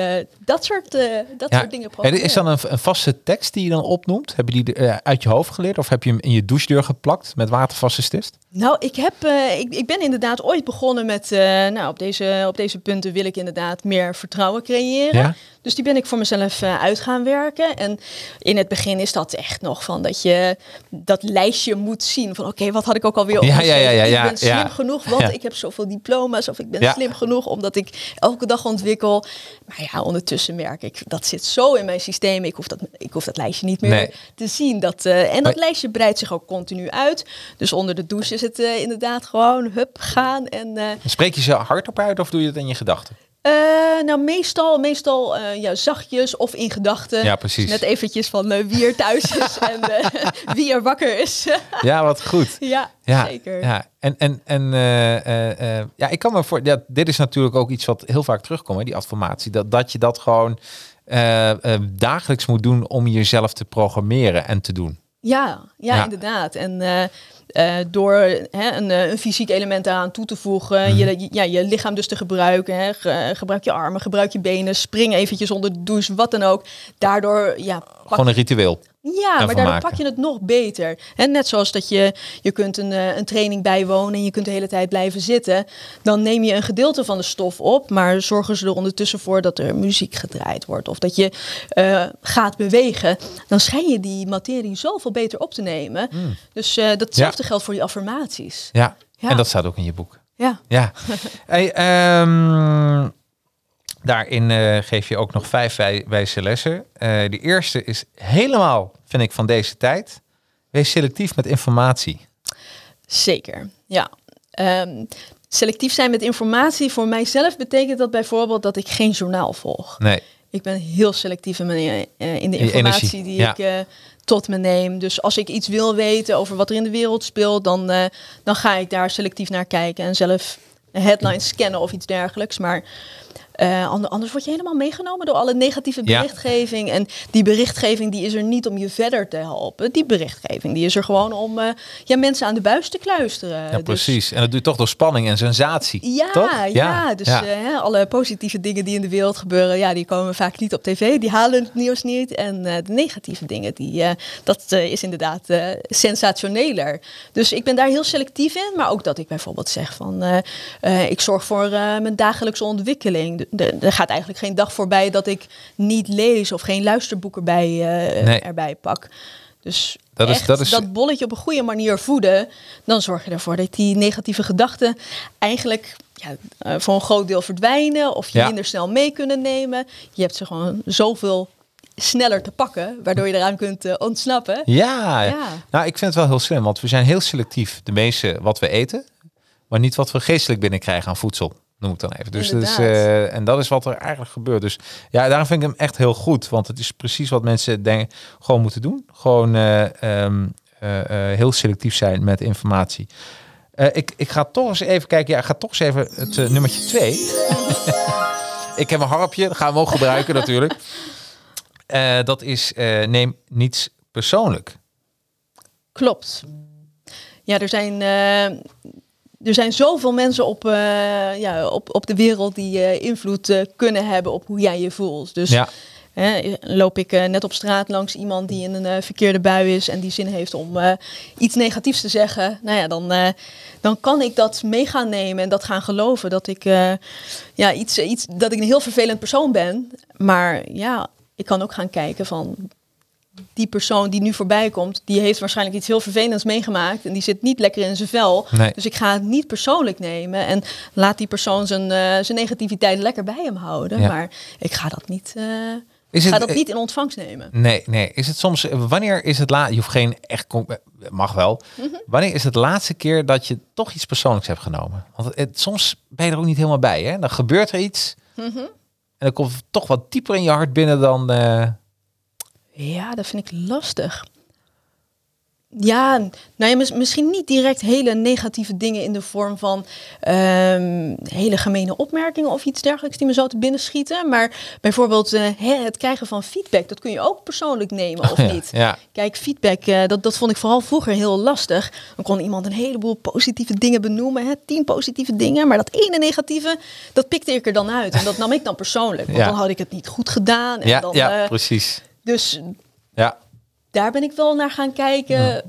Dat soort, dat Ja. soort dingen En programmeren. is dan een, een vaste tekst die je dan opnoemt? Heb je die uit je hoofd geleerd? Of heb je hem in je douchedeur geplakt met watervaste stift? Nou, ik, heb, ik, ik ben inderdaad ooit begonnen met, nou, op deze, op deze punten wil ik inderdaad meer vertrouwen creëren. Ja. Dus die ben ik voor mezelf eh, uit gaan werken. En in het begin is dat echt nog van dat je dat lijstje moet zien. Van oké, wat had ik ook alweer Ja, ja, opgeschreven? ja, ja, ja, ik ben slim genoeg, want ik heb zoveel diploma's. Of ik ben slim genoeg, omdat ik elke dag ontwikkel. Maar ja, ondertussen merk ik, dat zit zo in mijn systeem. Ik hoef dat, ik hoef dat lijstje niet meer Nee. te zien. Dat, eh, en dat Maar- lijstje breidt zich ook continu uit. Dus onder de douche is het eh, inderdaad gewoon hup, gaan. En, eh, Spreek je ze hardop uit of doe je het in je gedachten? eh, nou, meestal, meestal eh, ja, zachtjes of in gedachten. Ja, precies. Net eventjes van eh, wie er thuis is (laughs) en (laughs) wie er wakker is. Ja, wat goed. (laughs) ja, Ja, zeker. Ja, en, en, en ja, ik kan me voor. Ja, dit is natuurlijk ook iets wat heel vaak terugkomt, hè, die affirmatie. Dat, dat je dat gewoon dagelijks moet doen om jezelf te programmeren en te doen. Ja, ja, Ja. inderdaad. En eh, eh, door hè, een, eh, een fysiek element eraan toe te voegen, Mhm. je, ja, je lichaam dus te gebruiken. Hè, ge- gebruik je armen, gebruik je benen, spring eventjes onder de douche, wat dan ook. Daardoor, ja, Gewoon een ritueel. Ja, maar daardoor pak je het nog beter. En net zoals dat je, je kunt een, eh, een training bijwonen en je kunt de hele tijd blijven zitten. Dan neem je een gedeelte van de stof op, maar zorgen ze er ondertussen voor dat er muziek gedraaid wordt. Of dat je eh, gaat bewegen. Dan schijn je die materie zoveel beter op te nemen. Dus eh, datzelfde geldt voor die affirmaties. Ja. Ja. en dat staat ook in je boek. Ja. Ja. (laughs) hey, ehm, daarin eh, geef je ook nog vijf wij- wijze lessen. Eh de eerste is helemaal, vind ik, van deze tijd. Wees selectief met informatie. Zeker, ja. Ehm, selectief zijn met informatie. Voor mijzelf betekent dat bijvoorbeeld dat ik geen journaal volg. Nee. Ik ben heel selectief in, mijn, eh, in de informatie die ja. ik tot me neem. Dus als ik iets wil weten over wat er in de wereld speelt, dan, dan ga ik daar selectief naar kijken en zelf een headline scannen of iets dergelijks. Maar Eh, ander- anders word je helemaal meegenomen door alle negatieve Ja. berichtgeving. En die berichtgeving die is er niet om je verder te helpen. Die berichtgeving die is er gewoon om eh, ja, mensen aan de buis te kluisteren. Ja, Dus- precies. En dat doe je toch door spanning en sensatie. ja, toch? ja, dus ja. eh, alle positieve dingen die in de wereld gebeuren, ja, die komen vaak niet op tv. Die halen het nieuws niet. En de negatieve dingen, die, dat is inderdaad sensationeler. Dus ik ben daar heel selectief in. Maar ook dat ik bijvoorbeeld zeg van, ik zorg voor mijn dagelijkse ontwikkeling. Er gaat eigenlijk geen dag voorbij dat ik niet lees of geen luisterboek erbij, eh, Nee. erbij pak. Dus Dat is- dat is- dat bolletje op een goede manier voeden, dan zorg je ervoor dat die negatieve gedachten eigenlijk ja, eh, voor een groot deel verdwijnen of je Ja. minder snel mee kunnen nemen. Je hebt ze gewoon zoveel sneller te pakken, waardoor je eraan kunt eh, ontsnappen. Ja. Ja. nou ik vind het wel heel slim, want we zijn heel selectief de meeste wat we eten, maar niet wat we geestelijk binnenkrijgen aan voedsel. Noem ik dan even. Dus, dus eh, en dat is wat er eigenlijk gebeurt. Dus ja, daarom vind ik hem echt heel goed. Want het is precies wat mensen denken, gewoon moeten doen. Gewoon eh, ehm, eh, heel selectief zijn met informatie. Ik, ik ga toch eens even kijken. Ja, ik ga toch eens even het nummertje 2. (laughs) ik heb een harpje, dat gaan we ook gebruiken (laughs) natuurlijk. Dat is neem niets persoonlijk. Klopt. Ja, er zijn, er zijn zoveel mensen op, eh, ja, op, op de wereld die eh, invloed eh, kunnen hebben op hoe jij je voelt. Dus Ja. Hè, loop ik net op straat langs iemand die in een verkeerde bui is en die zin heeft om iets negatiefs te zeggen, nou ja, dan, dan kan ik dat mee gaan nemen en dat gaan geloven dat ik, ja, iets, iets, dat ik een heel vervelend persoon ben. Maar ja, ik kan ook gaan kijken van die persoon die nu voorbij komt, die heeft waarschijnlijk iets heel vervelends meegemaakt en die zit niet lekker in zijn vel. Nee. Dus ik ga het niet persoonlijk nemen en laat die persoon zijn, eh, zijn negativiteit lekker bij hem houden. Ja. Maar ik ga dat niet. eh, Is ik ga het- dat niet in ontvangst nemen. Nee, nee. Is het soms, wanneer is het laat? Je hoeft geen echt, mag wel. Mhm. Wanneer is het laatste keer dat je toch iets persoonlijks hebt genomen? Want het, het- soms ben je er ook niet helemaal bij. Hè? Dan gebeurt er iets. Mhm. En dan komt het toch wat dieper in je hart binnen dan. eh, Ja, dat vind ik lastig. Ja, nou ja, mis- misschien niet direct hele negatieve dingen in de vorm van ehm, hele gemene opmerkingen of iets dergelijks die me zo te binnen schieten. Maar bijvoorbeeld eh, het krijgen van feedback, dat kun je ook persoonlijk nemen of ja, niet. Ja, Kijk, feedback, eh, dat, dat vond ik vooral vroeger heel lastig. Dan kon iemand een heleboel positieve dingen benoemen, hè, tien positieve dingen. Maar dat ene negatieve, dat pikte ik er dan uit. En dat nam ik dan persoonlijk. Want Ja. dan had ik het niet goed gedaan. En ja, dan, ja eh, precies. Dus Ja, daar ben ik wel naar gaan kijken.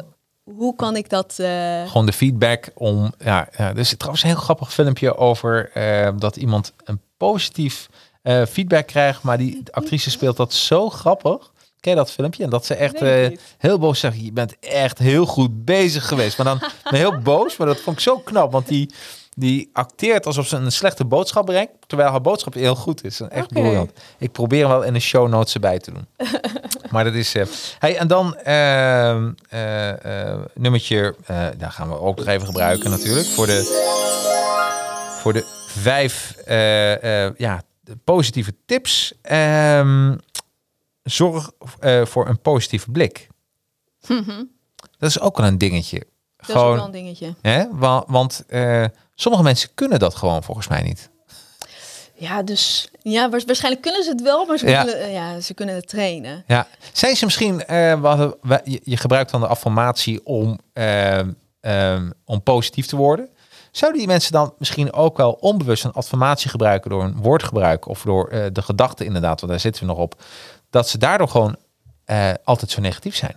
Hoe kan ik dat... eh, gewoon de feedback om. Ja, ja, er is trouwens een heel grappig filmpje over eh, dat iemand een positief eh, feedback krijgt, maar die (laughs) actrice speelt dat zo grappig. Ken je dat filmpje? En dat ze echt heel boos zegt, je bent echt heel goed bezig geweest. Maar dan (laughs) heel boos, maar dat vond ik zo knap, want die, die acteert alsof ze een slechte boodschap brengt, terwijl haar boodschap heel goed is. Echt Oké. briljant. Ik probeer hem wel in de show notes erbij te doen. (laughs) maar dat is... eh hey, en dan ehm, eh, eh, nummertje, daar gaan we ook nog even gebruiken natuurlijk, voor de, voor de vijf ja, positieve tips. Ehm, zorg voor een positieve blik. Dat is ook wel een dingetje. Dat is ook Gewoon, wel een dingetje. hè? wa- Want eh, sommige mensen kunnen dat gewoon volgens mij niet. Ja, dus ja, waars- waarschijnlijk kunnen ze het wel, maar ze, Ja. Kunnen, eh, ja, ze kunnen het trainen. Ja. Zijn ze misschien, eh, we- je, je gebruikt dan de affirmatie om, ehm, ehm, om positief te worden. Zouden die mensen dan misschien ook wel onbewust een affirmatie gebruiken door een woordgebruik of door de gedachte inderdaad, want daar zitten we nog op, dat ze daardoor gewoon altijd zo negatief zijn?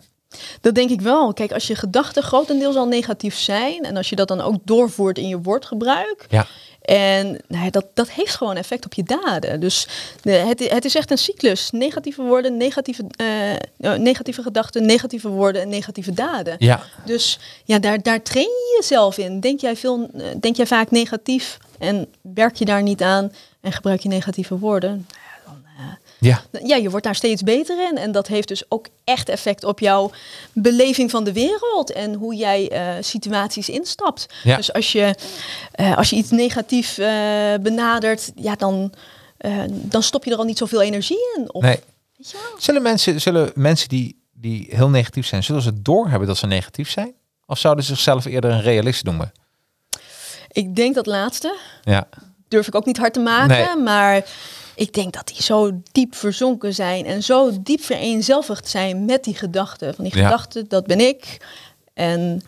Dat denk ik wel. Kijk, als je gedachten grotendeels al negatief zijn en als je dat dan ook doorvoert in je woordgebruik. Ja. En nou ja, dat, dat heeft gewoon effect op je daden. Dus het, het is echt een cyclus. Negatieve woorden, negatieve, eh, eh, negatieve gedachten, negatieve woorden en negatieve daden. Ja, Dus ja, daar, daar train je jezelf in. Denk jij, veel, eh, denk jij vaak negatief en werk je daar niet aan en gebruik je negatieve woorden? Ja, ja, je wordt daar steeds beter in. En dat heeft dus ook echt effect op jouw beleving van de wereld en hoe jij eh, situaties instapt. Ja. Dus als je, eh, als je iets negatief eh, benadert, ja, dan, dan stop je er al niet zoveel energie in. Of, nee. Zullen mensen, zullen mensen die, die heel negatief zijn, zullen ze doorhebben dat ze negatief zijn? Of zouden ze zichzelf eerder een realist noemen? Ik denk dat laatste. Ja, durf ik ook niet hard te maken. Maar ik denk dat die zo diep verzonken zijn en zo diep vereenzelvigd zijn met die gedachten. Van die Ja. gedachten, dat ben ik. En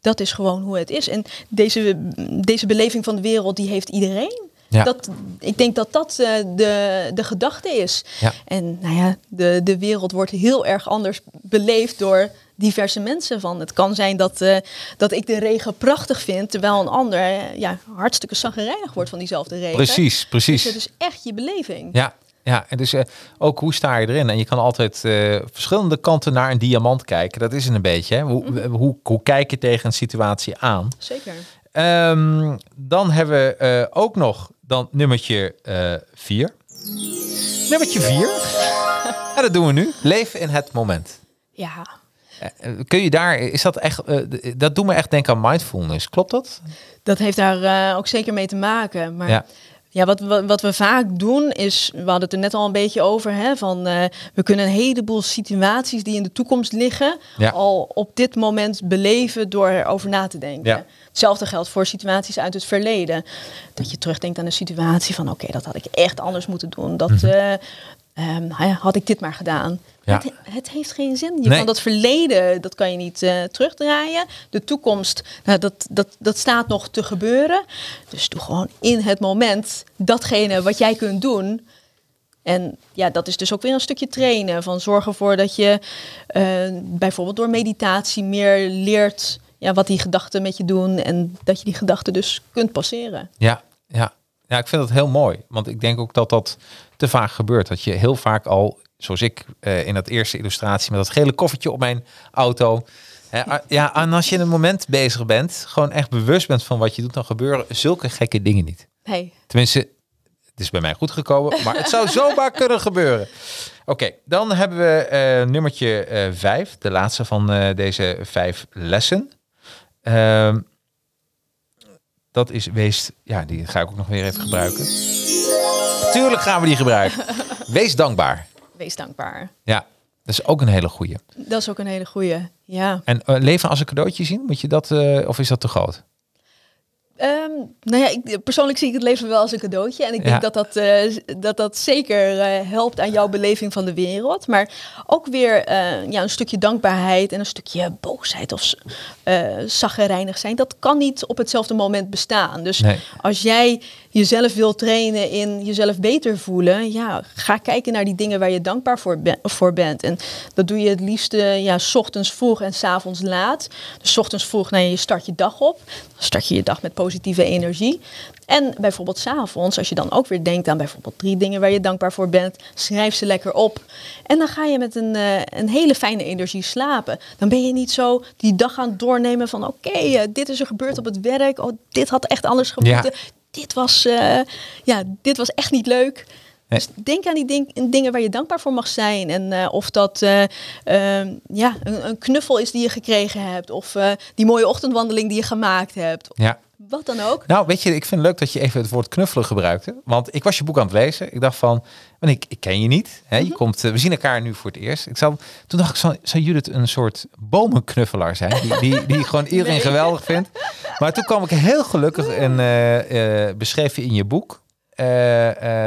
dat is gewoon hoe het is. En deze, deze beleving van de wereld, die heeft iedereen. Ja. Dat, ik denk dat dat eh, de, de gedachte is. Ja. En nou ja, de, de wereld wordt heel erg anders beleefd door diverse mensen. Van. Het kan zijn dat, eh, dat ik de regen prachtig vind, terwijl een ander eh, ja, hartstikke zaggerijnig wordt van diezelfde regen. Precies, Dus precies. het is echt je beleving. Ja, ja, en dus ook hoe sta je erin? En je kan altijd verschillende kanten naar een diamant kijken. Dat is het een beetje. Hè? Hoe, Mhm. hoe, hoe kijk je tegen een situatie aan? Zeker. Ehm, dan hebben we ook nog dan nummertje 4. nummertje 4. (laughs) ja, dat doen we nu. Leef in het moment. Ja, Eh, kun je daar, is dat echt, eh, dat doet me echt denken aan mindfulness. Klopt dat? dat heeft daar eh, ook zeker mee te maken. Maar Ja. Ja, wat, wat, wat we vaak doen is, we hadden het er net al een beetje over, hè, van eh, we kunnen een heleboel situaties die in de toekomst liggen, Ja. al op dit moment beleven door erover na te denken. Ja. Hetzelfde geldt voor situaties uit het verleden. Dat je terugdenkt aan een situatie van, oké, dat had ik echt anders moeten doen. Dat eh, ehm, ja, had ik dit maar gedaan. Ja. Het, het heeft geen zin. Je Nee. kan dat verleden, dat kan je niet eh, terugdraaien. De toekomst, nou, dat, dat, dat staat nog te gebeuren. Dus doe gewoon in het moment datgene wat jij kunt doen. En ja, dat is dus ook weer een stukje trainen. Van zorg ervoor dat je eh, bijvoorbeeld door meditatie meer leert ja, wat die gedachten met je doen. En dat je die gedachten dus kunt passeren. Ja, ja. ja, ik vind dat heel mooi. Want ik denk ook dat dat te vaak gebeurt. Dat je heel vaak al, zoals ik eh, in dat eerste illustratie met dat gele koffertje op mijn auto. hè, ja, en als je in een moment bezig bent, gewoon echt bewust bent van wat je doet, dan gebeuren zulke gekke dingen niet. Hey, Tenminste, het is bij mij goed gekomen, maar het zou (laughs) zomaar kunnen gebeuren. Oké, dan hebben we eh, nummertje eh, vijf, de laatste van deze vijf lessen. Ehm, dat is wees, ja, die ga ik ook nog weer even gebruiken. Tuurlijk gaan we die gebruiken. (laughs) Wees dankbaar. Wees dankbaar. Ja, dat is ook een hele goeie. Dat is ook een hele goeie. Ja. En eh, leven als een cadeautje zien, moet je dat, eh, of is dat te groot? Ehm, nou ja, ik, persoonlijk zie ik het leven wel als een cadeautje. En ik denk Ja. dat dat, eh, dat dat zeker helpt aan jouw beleving van de wereld. Maar ook weer ja, een stukje dankbaarheid en een stukje boosheid of uh, zijn. Dat kan niet op hetzelfde moment bestaan. Dus Nee. als jij jezelf wil trainen in jezelf beter voelen, ja, ga kijken naar die dingen waar je dankbaar voor, ben- voor bent. En dat doe je het liefst eh, ja, 's ochtends vroeg en 's avonds laat. Dus 's ochtends vroeg, nou, je start je dag op. Dan start je je dag met positieve energie. En bijvoorbeeld 's avonds, als je dan ook weer denkt aan bijvoorbeeld drie dingen waar je dankbaar voor bent, schrijf ze lekker op. En dan ga je met een, eh, een hele fijne energie slapen. Dan ben je niet zo die dag aan het doornemen van oké, eh, dit is er gebeurd op het werk. Oh, dit had echt anders gemoeten. Dit was, eh, ja, dit was echt niet leuk. Dus denk aan die ding- dingen waar je dankbaar voor mag zijn. En eh, of dat eh, ehm, ja, een, een knuffel is die je gekregen hebt. Of die mooie ochtendwandeling die je gemaakt hebt. Ja. Wat dan ook. Nou, weet je, ik vind het leuk dat je even het woord knuffelen gebruikte. Want ik was je boek aan het lezen. Ik dacht van, want ik, ik ken je niet. Hè? Je komt, eh, we zien elkaar nu voor het eerst. Ik zou, toen dacht ik, zou, zou Judith een soort bomenknuffelaar zijn? Die, die, die gewoon (laughs) iedereen Nee. geweldig vindt. Maar toen kwam ik heel gelukkig en eh, eh, beschreef je in je boek...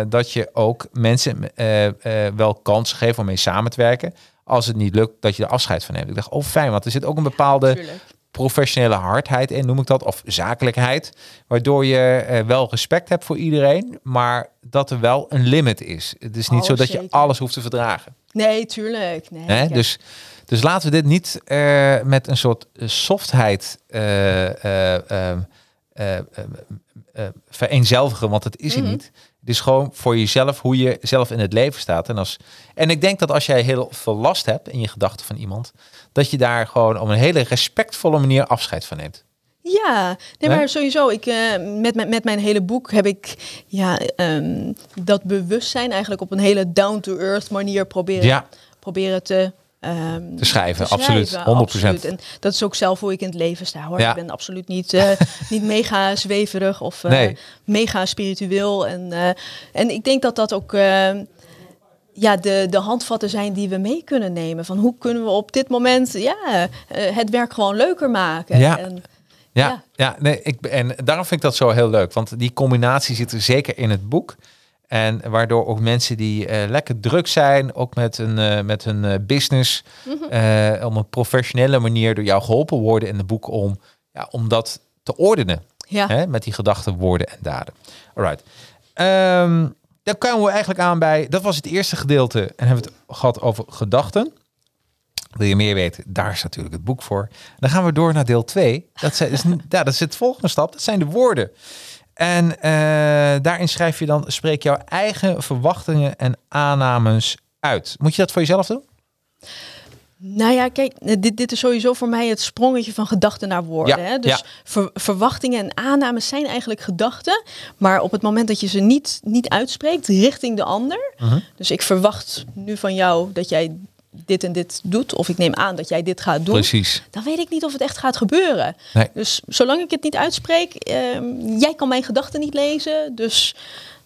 dat je ook mensen wel kans geeft om mee samen te werken. Als het niet lukt, dat je er afscheid van neemt. Ik dacht, oh fijn, want er zit ook een bepaalde Tuurlijk. Professionele hardheid in, noem ik dat, of zakelijkheid, waardoor je eh, wel respect hebt voor iedereen, maar dat er wel een limit is. Het is niet Oh, zo dat je alles hoeft te verdragen. Nee, tuurlijk. Nee, Dus, dus laten we dit niet eh, met een soort eh, softheid eh, vereenzelvigen, want het is het Mhm. niet. Het is gewoon voor jezelf hoe je zelf in het leven staat. En, als, en ik denk dat als jij heel veel last hebt in je gedachten van iemand, dat je daar gewoon op een hele respectvolle manier afscheid van neemt. Ja, nee, maar sowieso. Ik, eh, met, mijn- met mijn hele boek heb ik ja, ehm, dat bewustzijn eigenlijk op een hele down-to-earth manier proberen, Ja. proberen te, ehm, Te schrijven, te absoluut, schrijven, 100%. absoluut. En dat is ook zelf hoe ik in het leven sta hoor. Ja. Ik ben absoluut niet, eh, (laughs) niet mega zweverig of eh, Nee. mega spiritueel. En, en ik denk dat dat ook eh, ja, de, de handvatten zijn die we mee kunnen nemen. Van hoe kunnen we op dit moment ja, eh, het werk gewoon leuker maken. Ja. En, Ja, Ja. ja. nee, ik, en daarom vind ik dat zo heel leuk. Want die combinatie zit er zeker in het boek. En waardoor ook mensen die eh, lekker druk zijn, ook met hun, eh, met hun business, eh, op een professionele manier door jou geholpen worden in het boek om, ja, om dat te ordenen. Ja. Hè, met die gedachten, woorden en daden. Alright. Ehm, dan komen we eigenlijk aan bij, dat was het eerste gedeelte. En hebben we het gehad over gedachten. Wil je meer weten? Daar is natuurlijk het boek voor. Dan gaan we door naar deel 2. Dat, is, (laughs) ja, dat is het volgende stap. Dat zijn de woorden. En eh, daarin schrijf je dan, spreek jouw eigen verwachtingen en aannames uit. Moet je dat voor jezelf doen? Nou ja, kijk, eh, dit, dit is sowieso voor mij het sprongetje van gedachten naar woorden. Ja, hè? Dus ja. ver- verwachtingen en aannames zijn eigenlijk gedachten. Maar op het moment dat je ze niet, niet uitspreekt richting de ander. Mhm. Dus ik verwacht nu van jou dat jij dit en dit doet. Of ik neem aan dat jij dit gaat doen. Precies. Dan weet ik niet of het echt gaat gebeuren. Nee. Dus zolang ik het niet uitspreek, ehm, jij kan mijn gedachten niet lezen. Dus,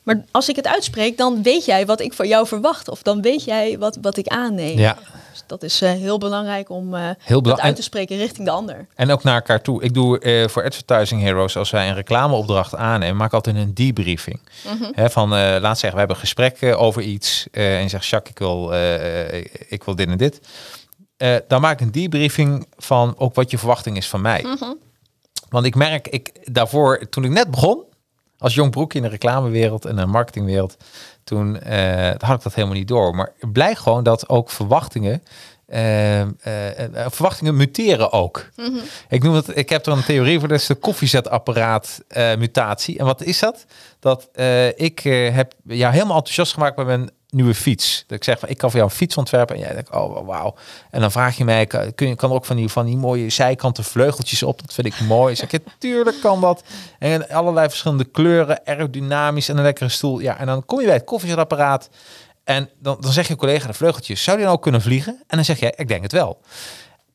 maar als ik het uitspreek, dan weet jij wat ik van jou verwacht. Of dan weet jij wat, wat ik aanneem. Ja. Dus dat is eh, heel belangrijk om Heel belangrijk. uit te spreken richting de ander. En ook naar elkaar toe. Ik doe eh, voor Advertising Heroes, als wij een reclameopdracht aannemen, maak altijd een debriefing. Hè, van, laat zeggen, we hebben een gesprek eh, over iets. en je zegt, Jacques, ik wil, ik wil dit en dit. Dan maak ik een debriefing van ook wat je verwachting is van mij. Want ik merk, ik, daarvoor, toen ik net begon, als jong broekje in de reclamewereld en de marketingwereld, toen eh, had ik dat helemaal niet door. Maar het blijkt gewoon dat ook verwachtingen, eh, eh, verwachtingen muteren ook. Ik noem het, ik heb er een theorie voor, dat is de koffiezetapparaat eh, mutatie. En wat is dat? Dat ik heb jou helemaal enthousiast gemaakt bij mijn nieuwe fiets. Dat ik zeg van, ik kan voor jou een fiets ontwerpen. En jij denkt, oh wauw. En dan vraag je mij, kun je kan er ook van die, van die mooie zijkanten vleugeltjes op. Dat vind ik mooi. Zeg je, tuurlijk kan dat. En allerlei verschillende kleuren, aerodynamisch en een lekkere stoel. Ja, en dan kom je bij het koffiezetapparaat. En dan, dan zeg je collega de vleugeltjes, zou die nou kunnen vliegen? En dan zeg jij, ik denk het wel.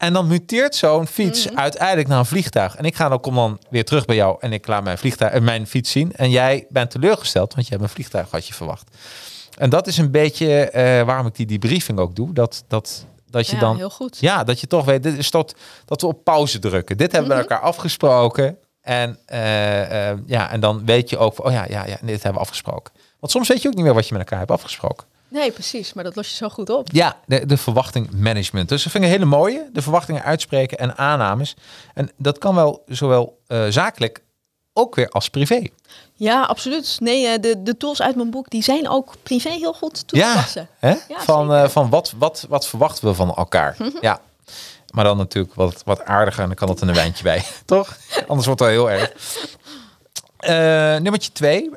En dan muteert zo'n fiets uiteindelijk naar een vliegtuig. En ik ga dan kom dan weer terug bij jou en ik laat mijn, vliegtuig, eh, mijn fiets zien. En jij bent teleurgesteld, want je hebt een vliegtuig had je verwacht. En dat is een beetje eh, waarom ik die debriefing ook doe. Dat, dat, dat je Ja, dan. heel goed. Ja, dat je toch weet, dit is tot, dat we op pauze drukken. Dit hebben we met elkaar afgesproken. En, eh, eh, ja, en dan weet je ook, van, oh ja, ja, ja, dit hebben we afgesproken. Want soms weet je ook niet meer wat je met elkaar hebt afgesproken. Nee, precies. Maar dat los je zo goed op. Ja, de, de verwachting management. Dus dat vind ik een hele mooie. De verwachtingen uitspreken en aannames. En dat kan wel zowel zakelijk ook weer als privé. Ja, absoluut. Nee, eh, de, de tools uit mijn boek die zijn ook privé heel goed toe te Ja, passen. hè? Ja, van, zeker. eh, van wat, wat, wat verwachten we van elkaar? Ja, maar dan natuurlijk wat, wat aardiger en dan kan het een wijntje bij. (laughs) Toch? Anders wordt het wel heel erg. Eh nummertje twee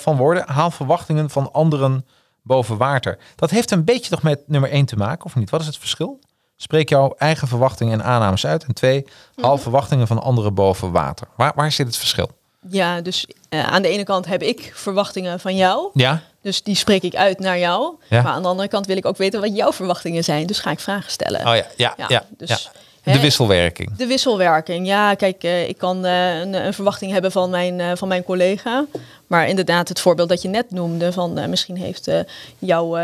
van woorden. Haal verwachtingen van anderen boven water. Dat heeft een beetje toch met nummer één te maken, of niet? Wat is het verschil? Spreek jouw eigen verwachtingen en aannames uit. En twee, haal verwachtingen van anderen boven water. Waar, waar zit het verschil? Ja, dus eh, aan de ene kant heb ik verwachtingen van jou. Ja, Dus die spreek ik uit naar jou. Ja. Maar aan de andere kant wil ik ook weten wat jouw verwachtingen zijn. Dus ga ik vragen stellen. oh ja, ja, ja. Dus, De wisselwerking. De wisselwerking. Ja, kijk, eh, ik kan eh, een, een verwachting hebben van mijn, van mijn collega. Maar inderdaad, het voorbeeld dat je net noemde, van misschien heeft jouw,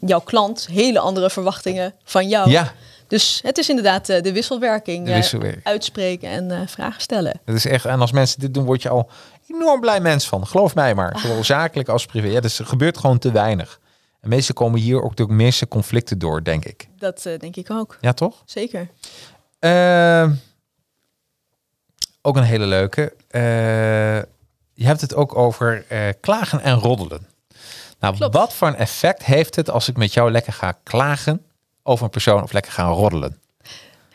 jouw klant hele andere verwachtingen van jou. Ja, Dus het is inderdaad eh, de wisselwerking. De eh, wisselwerking. uitspreken en eh, vragen stellen. Dat is echt, en als mensen dit doen, word je al enorm blij mens van. Geloof mij maar. Zowel zakelijk als privé. Ja, dus er gebeurt gewoon te weinig. En meestal komen hier ook de meeste conflicten door, denk ik. Dat denk ik ook. Ja, toch? Zeker. Ehm, ook een hele leuke. Je hebt het ook over klagen en roddelen. Nou, Klopt. wat voor een effect heeft het als ik met jou lekker ga klagen over een persoon of lekker gaan roddelen?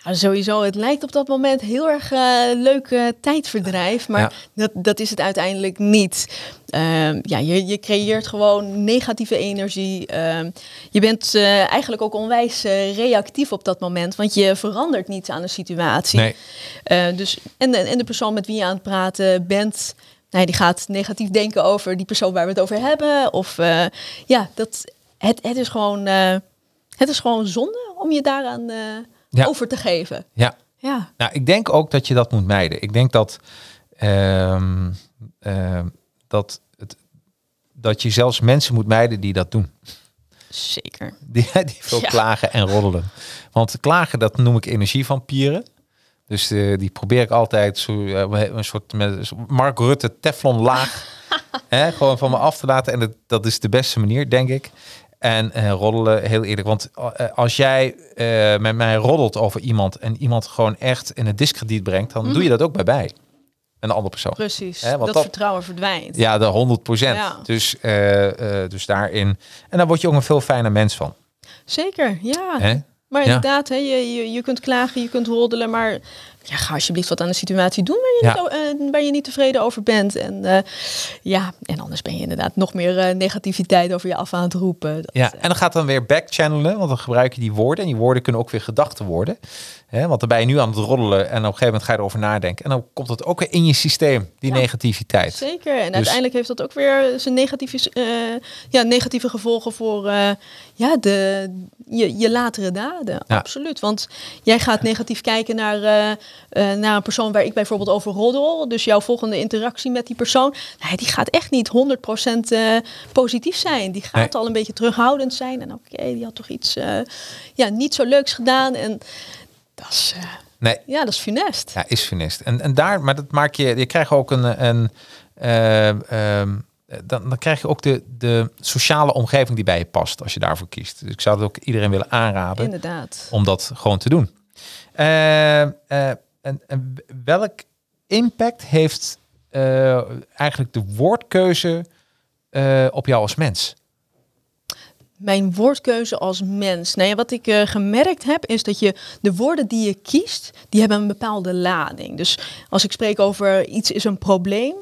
Nou, sowieso, het lijkt op dat moment heel erg eh, leuk eh, tijdverdrijf, maar Ja. dat, dat is het uiteindelijk niet. Ehm, ja, je, je creëert gewoon negatieve energie. Ehm, je bent eh, eigenlijk ook onwijs reactief op dat moment, want je verandert niets aan de situatie. Nee. Dus, en, de, en de persoon met wie je aan het praten bent, nou, die gaat negatief denken over die persoon waar we het over hebben. Of ja, dat, het, het, is gewoon, het is gewoon zonde om je daaraan eh, Ja. over te geven. Ja, Ja, Nou, ik denk ook dat je dat moet mijden. Ik denk dat, ehm, ehm, dat, het, dat je zelfs mensen moet mijden die dat doen. zeker. (laughs) Die, die veel Ja. klagen en roddelen. Want klagen, dat noem ik energievampieren. Dus eh, die probeer ik altijd zo, eh, een soort met Mark Rutte Teflon laag. (laughs) hè, gewoon van me af te laten. En dat, dat is de beste manier, denk ik. En eh, roddelen, heel eerlijk. Want eh, als jij eh, met mij roddelt over iemand en iemand gewoon echt in het discrediet brengt, dan doe je dat ook bij mij. Een andere persoon. Precies, want dat, dat- vertrouwen verdwijnt. Ja, de 100 Ja. Dus, dus daarin. En daar word je ook een veel fijner mens van. Zeker, ja. Maar Ja. inderdaad, hè, je, je, je kunt klagen, je kunt roddelen, maar ja, ga alsjeblieft wat aan de situatie doen waar je, Ja. niet, eh, waar je niet tevreden over bent. En eh, ja, en anders ben je inderdaad nog meer eh, negativiteit over je af aan het roepen. Dat, Ja, en dan gaat dan weer backchannelen, want dan gebruik je die woorden. En die woorden kunnen ook weer gedachten worden. Hè, want dan ben je nu aan het roddelen en op een gegeven moment ga je erover nadenken. En dan komt het ook weer in je systeem, die Ja. negativiteit. Zeker. En Dus- uiteindelijk heeft dat ook weer zijn negatieve, eh, ja, negatieve gevolgen voor eh, ja, de, je, je latere daden. Ja. Absoluut. Want jij gaat negatief kijken naar, eh, naar een persoon waar ik bijvoorbeeld over roddel. Dus jouw volgende interactie met die persoon, nee, die gaat echt niet 100% eh, positief zijn. Die gaat Nee. al een beetje terughoudend zijn. En oké, die had toch iets ja, niet zo leuks gedaan. En dat is, eh, Nee, ja, dat is funest. ja, is funest. En, en daar, maar dat maak je, je krijgt ook een, een eh, ehm, dan, dan krijg je ook de, de sociale omgeving die bij je past als je daarvoor kiest. Dus ik zou het ook iedereen willen aanraden. Inderdaad. om dat gewoon te doen. Eh, en, en welk impact heeft eigenlijk de woordkeuze op jou als mens? Mijn woordkeuze als mens. Nou ja, wat ik eh, gemerkt heb, is dat je de woorden die je kiest, die hebben een bepaalde lading. Dus als ik spreek over iets is een probleem,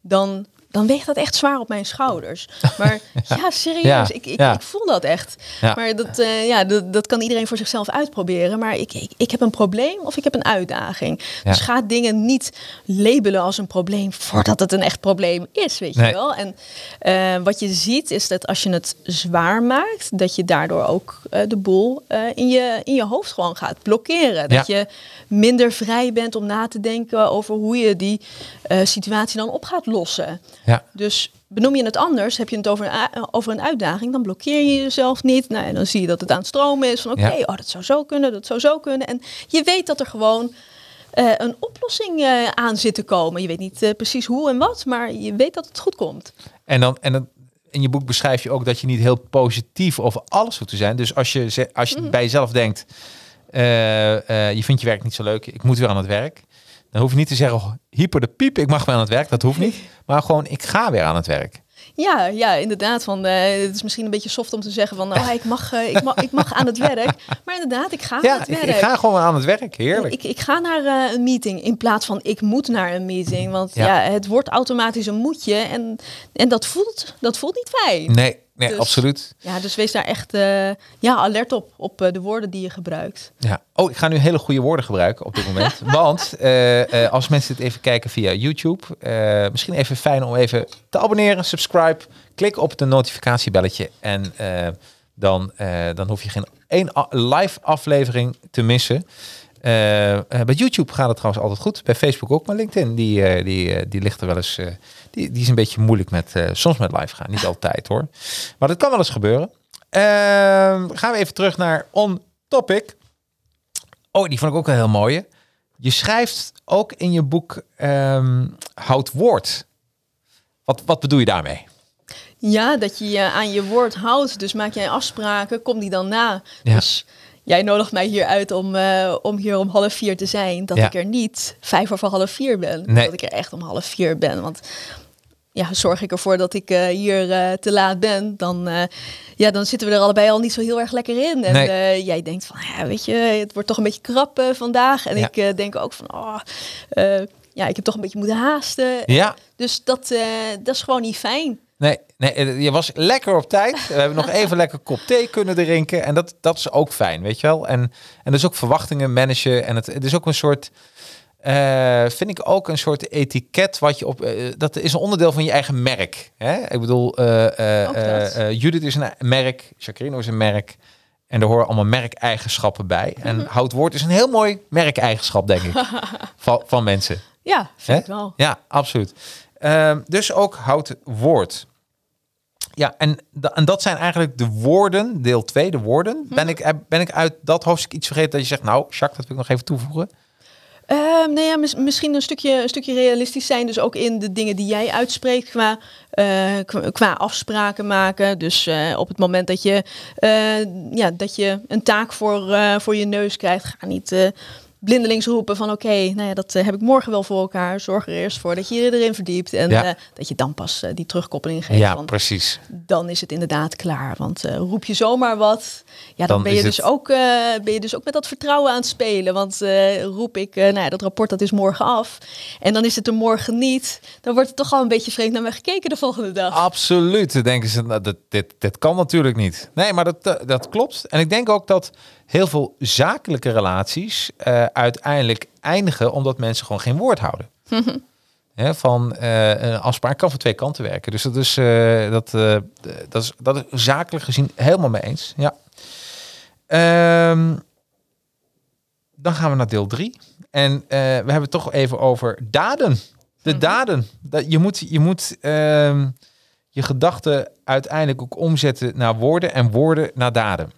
dan, dan weegt dat echt zwaar op mijn schouders. (laughs) Maar ja, serieus, Ja, ik, ik, ja. ik voel dat echt. Maar dat, eh, ja, dat, dat kan iedereen voor zichzelf uitproberen. Maar ik, ik, ik heb een probleem of ik heb een uitdaging. Dus ga dingen niet labelen als een probleem voordat het een echt probleem is, weet Nee. je wel. En eh, wat je ziet is dat als je het zwaar maakt, dat je daardoor ook eh, de boel in, je, in je hoofd gewoon gaat blokkeren. Dat je minder vrij bent om na te denken over hoe je die situatie dan op gaat lossen. Ja, Dus benoem je het anders, heb je het over een, a- over een uitdaging, dan blokkeer je jezelf niet. Nou, en dan zie je dat het aan het stromen is. Van oké, Ja. oh, dat zou zo kunnen, dat zou zo kunnen. En je weet dat er gewoon eh, een oplossing eh, aan zit te komen. Je weet niet eh, precies hoe en wat, maar je weet dat het goed komt. en dan en dan, in je boek beschrijf je ook dat je niet heel positief over alles hoeft te zijn. Dus als je, als je Mhm. bij jezelf denkt, eh, eh, je vindt je werk niet zo leuk, ik moet weer aan het werk. Dan hoef je niet te zeggen, oh, hyper de piep, ik mag weer aan het werk. Dat hoeft niet. (laughs) Maar gewoon, ik ga weer aan het werk. Ja, ja, inderdaad. Van, eh, het is misschien een beetje soft om te zeggen van, nou, ik mag, eh, ik mag, ik mag aan het (laughs) werk. Maar inderdaad, ik ga aan Ja, het ik, werk. ik ga gewoon aan het werk. Heerlijk. Ik, ik ga naar eh, een meeting in plaats van ik moet naar een meeting. Want Ja. ja, het wordt automatisch een moetje en, en dat, voelt, dat voelt niet fijn. Nee, nee Dus- absoluut. Ja, dus wees daar echt eh, ja, alert op, op eh, de woorden die je gebruikt. Ja. Oh, ik ga nu hele goede woorden gebruiken op dit moment. (laughs) Want eh, als mensen dit even kijken via YouTube, misschien even fijn om even te abonneren, subscribe, klik op het notificatiebelletje en dan, dan hoef je geen één live aflevering te missen. Eh, eh, bij YouTube gaat het trouwens altijd goed. Bij Facebook ook, maar LinkedIn die, eh, die, die ligt er wel eens. die, die is een beetje moeilijk met soms met live gaan. Niet altijd hoor. Maar dat kan wel eens gebeuren. Ehm, gaan we even terug naar on topic. Oh, die vond ik ook een heel mooie. Je schrijft ook in je boek ehm houd woord. Wat, wat bedoel je daarmee? Ja, dat je je aan je woord houdt. Dus maak jij afspraken, kom die dan na. Ja. Dus jij nodigt mij hier uit om, eh, om hier om half vier te zijn. Dat Ja. ik er niet vijf over half vier ben. Nee. Dat ik er echt om half vier ben. Want ja, zorg ik ervoor dat ik eh, hier eh, te laat ben, dan, ja, dan zitten we er allebei al niet zo heel erg lekker in. En Nee. jij denkt van, ja, weet je, het wordt toch een beetje krap vandaag. En Ja. ik denk ook van, oh, ja, ik heb toch een beetje moeten haasten. Ja, Dus dat, dat is gewoon niet fijn. Nee, nee, eh, je was lekker op tijd. We hebben nog (laughs) even lekker kop thee kunnen drinken. En dat, dat is ook fijn, weet je wel. En, en dus ook verwachtingen managen. En het, het is ook een soort, eh, vind ik ook een soort etiket wat je op, eh, dat is een onderdeel van je eigen merk. Hè? Ik bedoel, Judith is een merk, Chacrino is een merk. En er horen allemaal merkeigenschap bij. Mhm. En houd woord is een heel mooi merkeigenschap, denk ik, (laughs) van, van mensen. Ja, vind ik wel. Ja, absoluut. Ehm, dus ook houd woord. Ja, en, en dat zijn eigenlijk de woorden, deel 2, de woorden. Ben, ik, ben ik uit dat hoofdstuk iets vergeten dat je zegt, nou, Jacques, dat wil ik nog even toevoegen? Ehm, nou ja, mis- misschien een stukje, een stukje realistisch zijn. Dus ook in de dingen die jij uitspreekt qua, eh, qua, qua afspraken maken. Dus eh, op het moment dat je, eh, ja, dat je een taak voor, voor je neus krijgt, ga niet blindelings roepen van oké, nou ja, dat eh, heb ik morgen wel voor elkaar. Zorg er eerst voor dat je je erin verdiept. En Ja. eh, dat je dan pas eh, die terugkoppeling geeft. Ja, precies. dan is het inderdaad klaar. Want roep je zomaar wat, ja, dan, Dan ben, je dus het- ook, ben je dus ook met dat vertrouwen aan het spelen. Want roep ik, nou ja, dat rapport dat is morgen af. En dan is het er morgen niet. Dan wordt er toch al een beetje vreemd naar me gekeken de volgende dag. Absoluut. Dan denken ze, nou, dat, dit, dit kan natuurlijk niet. Nee, maar dat, dat klopt. En ik denk ook dat heel veel zakelijke relaties uiteindelijk eindigen omdat mensen gewoon geen woord houden. (laughs) Van eh, een afspraak kan van twee kanten werken. Dus dat is, eh, dat, eh, dat is, dat is zakelijk gezien helemaal mee eens. Ja. Ehm, dan gaan we naar deel drie. En we hebben het toch even over daden. De daden. Dat, je moet, je, moet ehm, je gedachten uiteindelijk ook omzetten naar woorden en woorden naar daden.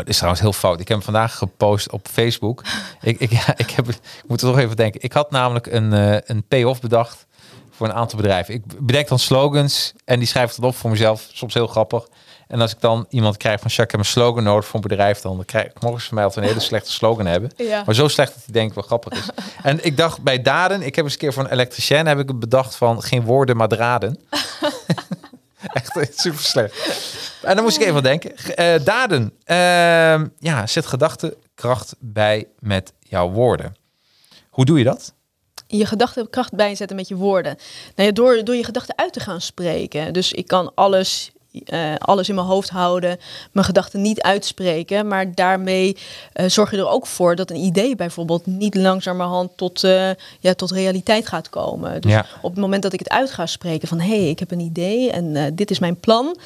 Oh, dit is trouwens heel fout. Ik heb hem vandaag gepost op Facebook. ik, ik, ja, ik, heb, ik moet er toch even denken. Ik had namelijk een, eh, een payoff bedacht voor een aantal bedrijven. Ik bedenk dan slogans en die schrijf ik dan op voor mezelf. Soms heel grappig. En als ik dan iemand krijg van, Jacques, ik heb een slogan nodig voor een bedrijf, dan krijg ik morgen van mij altijd een hele slechte slogan hebben. Ja. Maar zo slecht dat hij denkt wel grappig is. en ik dacht bij daden, ik heb eens een keer voor een elektricien heb ik het bedacht van geen woorden maar draden. (laughs) (laughs) Echt eh, super slecht. En dan moest ik even denken. Eh, daden. Ehm, ja, zet gedachtekracht bij met jouw woorden. Hoe doe je dat? je gedachten kracht bijzetten met je woorden. Nou ja, door, door je gedachten uit te gaan spreken. Dus ik kan alles, eh, alles in mijn hoofd houden, mijn gedachten niet uitspreken. Maar daarmee eh, zorg je er ook voor dat een idee bijvoorbeeld niet langzamerhand tot, eh, ja, tot realiteit gaat komen. Dus Ja. op het moment dat ik het uit ga spreken van hé, hey, ik heb een idee en dit is mijn plan.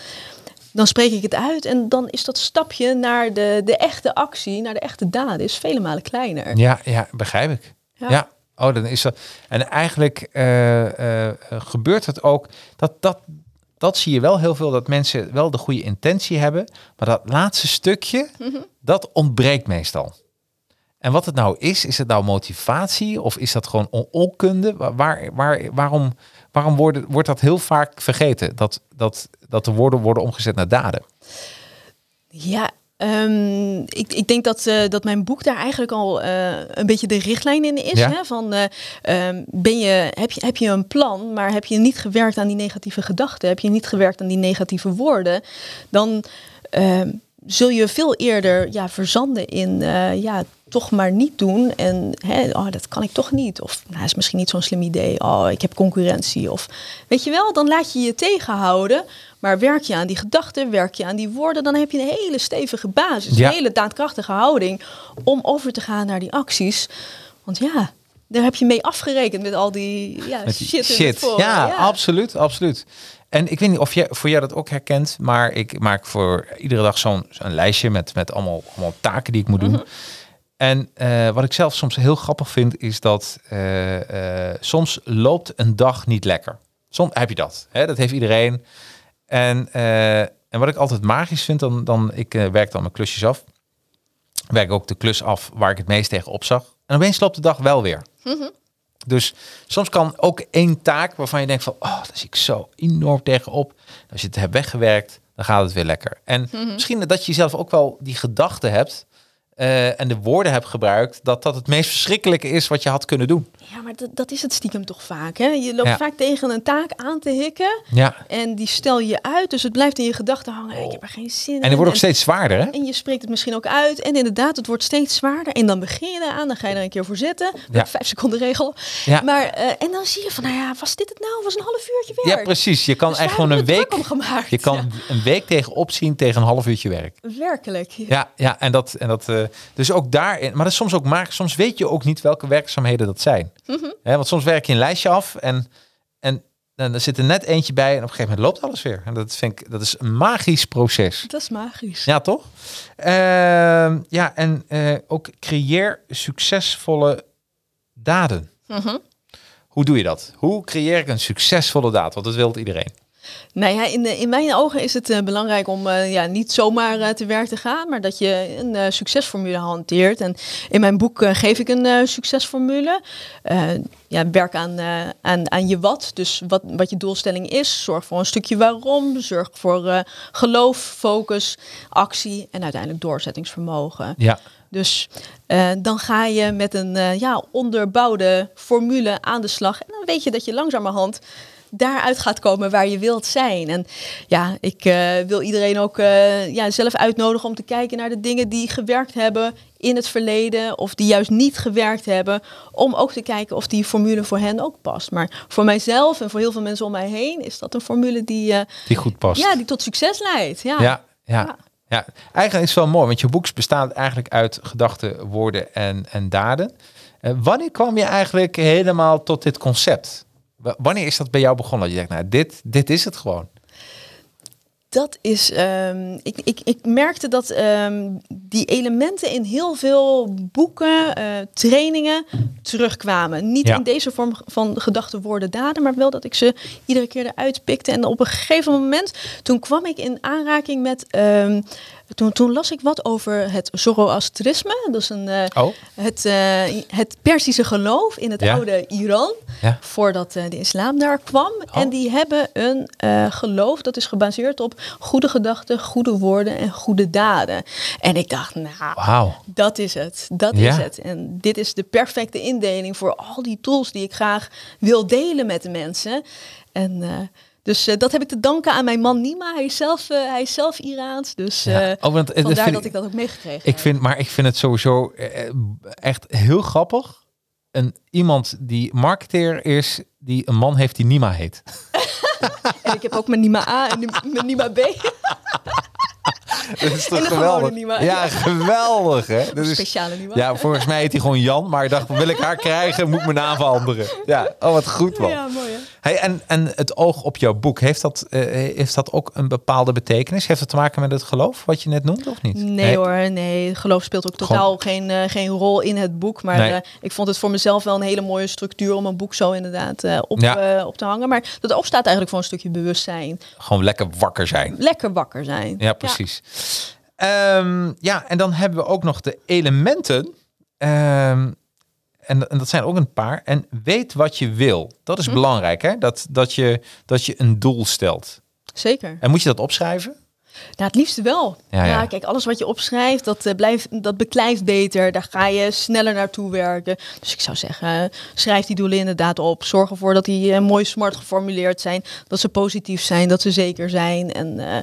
Dan spreek ik het uit en dan is dat stapje naar de, de echte actie, naar de echte daden, is vele malen kleiner. Ja, ja begrijp ik. Ja. Ja. Oh, dan is dat. En eigenlijk gebeurt het ook. Dat, dat, dat zie je wel heel veel. Dat mensen wel de goede intentie hebben. Maar dat laatste stukje, dat ontbreekt meestal. En wat het nou is, is het nou motivatie of is dat gewoon on- onkunde? Waar, waar, waar- waarom waarom wordt, wordt dat heel vaak vergeten? Dat, dat, dat de woorden worden omgezet naar daden. Ja, ehm, ik, ik denk dat, eh, dat mijn boek daar eigenlijk al eh, een beetje de richtlijn in is. Ja. Hè? Van, eh, ehm, ben je, heb, je, heb je een plan, maar heb je niet gewerkt aan die negatieve gedachten, heb je niet gewerkt aan die negatieve woorden, dan ehm, zul je veel eerder ja, verzanden in ja, toch maar niet doen. En hè, oh, dat kan ik toch niet. Of nou, is misschien niet zo'n slim idee. Oh, ik heb concurrentie. Of weet je wel, dan laat je je tegenhouden. Maar werk je aan die gedachten, werk je aan die woorden, dan heb je een hele stevige basis. Ja. Een hele daadkrachtige houding om over te gaan naar die acties. Want ja, daar heb je mee afgerekend met al die, ja, Met die shit. Ja, absoluut, absoluut. En ik weet niet of jij, voor jou dat ook herkent, maar ik maak voor iedere dag zo'n zo'n lijstje met, met allemaal, allemaal taken die ik moet doen. Mhm. En eh, wat ik zelf soms heel grappig vind, is dat eh, eh, soms loopt een dag niet lekker. Soms heb je dat. Hè? Dat heeft iedereen. En, en wat ik altijd magisch vind, dan, dan ik werk dan mijn klusjes af. Werk ook de klus af waar ik het meest tegen op zag. En opeens loopt de dag wel weer. Dus soms kan ook één taak waarvan je denkt van, oh, daar zie ik zo enorm tegenop. Als je het hebt weggewerkt, dan gaat het weer lekker. En misschien dat je zelf ook wel die gedachte hebt eh, en de woorden hebt gebruikt, dat dat het meest verschrikkelijke is wat je had kunnen doen. Ja, maar dat, dat is het stiekem toch vaak. Hè? Je loopt Ja. vaak tegen een taak aan te hikken. Ja. En die stel je uit, dus het blijft in je gedachten hangen. Ik heb er geen zin in. En die wordt ook steeds zwaarder, hè? En je spreekt het misschien ook uit. En inderdaad, het wordt steeds zwaarder. En dan begin je eraan. Dan ga je er een keer voor zitten. Ja. De vijf seconden regel. Ja. Maar, eh, en dan zie je van, nou ja, was dit het nou? Was een half uurtje Ja, werk. precies. Je kan Dus echt gewoon een week, het je kan een week tegenop zien tegen een half uurtje werk. Ja, werkelijk. Ja, ja, en dat, en dat, eh, dus ook daarin, maar dat is soms ook maar soms weet je ook niet welke werkzaamheden dat zijn. Mhm. Want soms werk je een lijstje af en, en, en er zit er net eentje bij en op een gegeven moment loopt alles weer. En dat vind ik, dat is een magisch proces. Dat is magisch. Ja, toch? Ehm, ja, en eh, ook creëer succesvolle daden. Mhm. Hoe doe je dat? Hoe creëer ik een succesvolle daad? Want dat wil iedereen. Nou ja, in, de, in mijn ogen is het eh, belangrijk om eh, ja, niet zomaar eh, te werk te gaan, maar dat je een eh, succesformule hanteert. En in mijn boek eh, geef ik een eh, succesformule. Eh, ja, werk aan, eh, aan, aan je wat, dus wat, wat je doelstelling is. Zorg voor een stukje waarom. Zorg voor eh, geloof, focus, actie en uiteindelijk doorzettingsvermogen. Ja. Dus eh, dan ga je met een eh, ja, onderbouwde formule aan de slag. En dan weet je dat je langzamerhand daaruit gaat komen waar je wilt zijn. En ja, ik eh, wil iedereen ook eh, ja, zelf uitnodigen om te kijken naar de dingen die gewerkt hebben in het verleden of die juist niet gewerkt hebben, om ook te kijken of die formule voor hen ook past. Maar voor mijzelf en voor heel veel mensen om mij heen is dat een formule die, eh, Die goed past. ja, die tot succes leidt. Ja. Ja, ja. Ja. ja. Eigenlijk is het wel mooi, want je boek bestaat eigenlijk uit gedachten, woorden en, en daden. Wanneer kwam je eigenlijk helemaal tot dit concept? Wanneer is dat bij jou begonnen? Dat je denkt, nou, dit, dit is het gewoon. Dat is, ehm, ik, ik, ik merkte dat ehm, die elementen in heel veel boeken, eh, trainingen terugkwamen. Niet Ja. in deze vorm van gedachten, woorden, daden, maar wel dat ik ze iedere keer eruit pikte. En op een gegeven moment, toen kwam ik in aanraking met, ehm, toen, toen las ik wat over het Zoroastrisme. Dat is een, eh, Oh, het, eh, het Persische geloof in het Ja. oude Iran. ja. Voordat eh, de islam daar kwam. Oh. En die hebben een geloof dat is gebaseerd op goede gedachten, goede woorden en goede daden. En ik dacht, nou, dat is het. Dat Ja. is het. En dit is de perfecte indeling voor al die tools die ik graag wil delen met de mensen. En dus eh, dat heb ik te danken aan mijn man Nima. Hij is zelf, eh, hij is zelf Iraans. Dus Ja. Oh, want, dat vandaar dat ik dat ook meegekregen Ik heb. vind, maar ik vind het sowieso echt heel grappig. Een, iemand die marketeer is, die een man heeft die Nima heet. (laughs) En ik heb ook mijn Nima A en mijn Nima B. (laughs) Dat is de gewone Nima. Ja, geweldig hè. Dat is, Speciale Nima. ja, volgens mij heet hij gewoon Jan, maar ik dacht, wil ik haar krijgen, moet ik mijn naam veranderen. Ja, oh wat goed man. Ja, mooi. Hey, en, en het oog op jouw boek, heeft dat, eh, heeft dat ook een bepaalde betekenis? Heeft het te maken met het geloof, wat je net noemde, of niet? Nee, hoor, nee. Geloof speelt ook totaal geen, eh, geen rol in het boek. Maar Nee. eh, ik vond het voor mezelf wel een hele mooie structuur om een boek zo inderdaad op, Ja. op te hangen. Maar dat oog staat eigenlijk voor een stukje bewustzijn. Gewoon lekker wakker zijn. Lekker wakker zijn. Ja, precies. Ehm, ja, en dan hebben we ook nog de elementen. Ehm, en, en dat zijn ook een paar. En weet wat je wil. Dat Hm. is belangrijk, hè? Dat, dat, je, dat je een doel stelt. Zeker. En moet je dat opschrijven? Nou, het liefste wel. Ja, Ja, ja. kijk, alles wat je opschrijft, dat, eh, blijft, dat beklijft beter. Daar ga je sneller naartoe werken. Dus ik zou zeggen, schrijf die doelen inderdaad op. Zorg ervoor dat die eh, mooi smart geformuleerd zijn. Dat ze positief zijn, dat ze zeker zijn. En eh,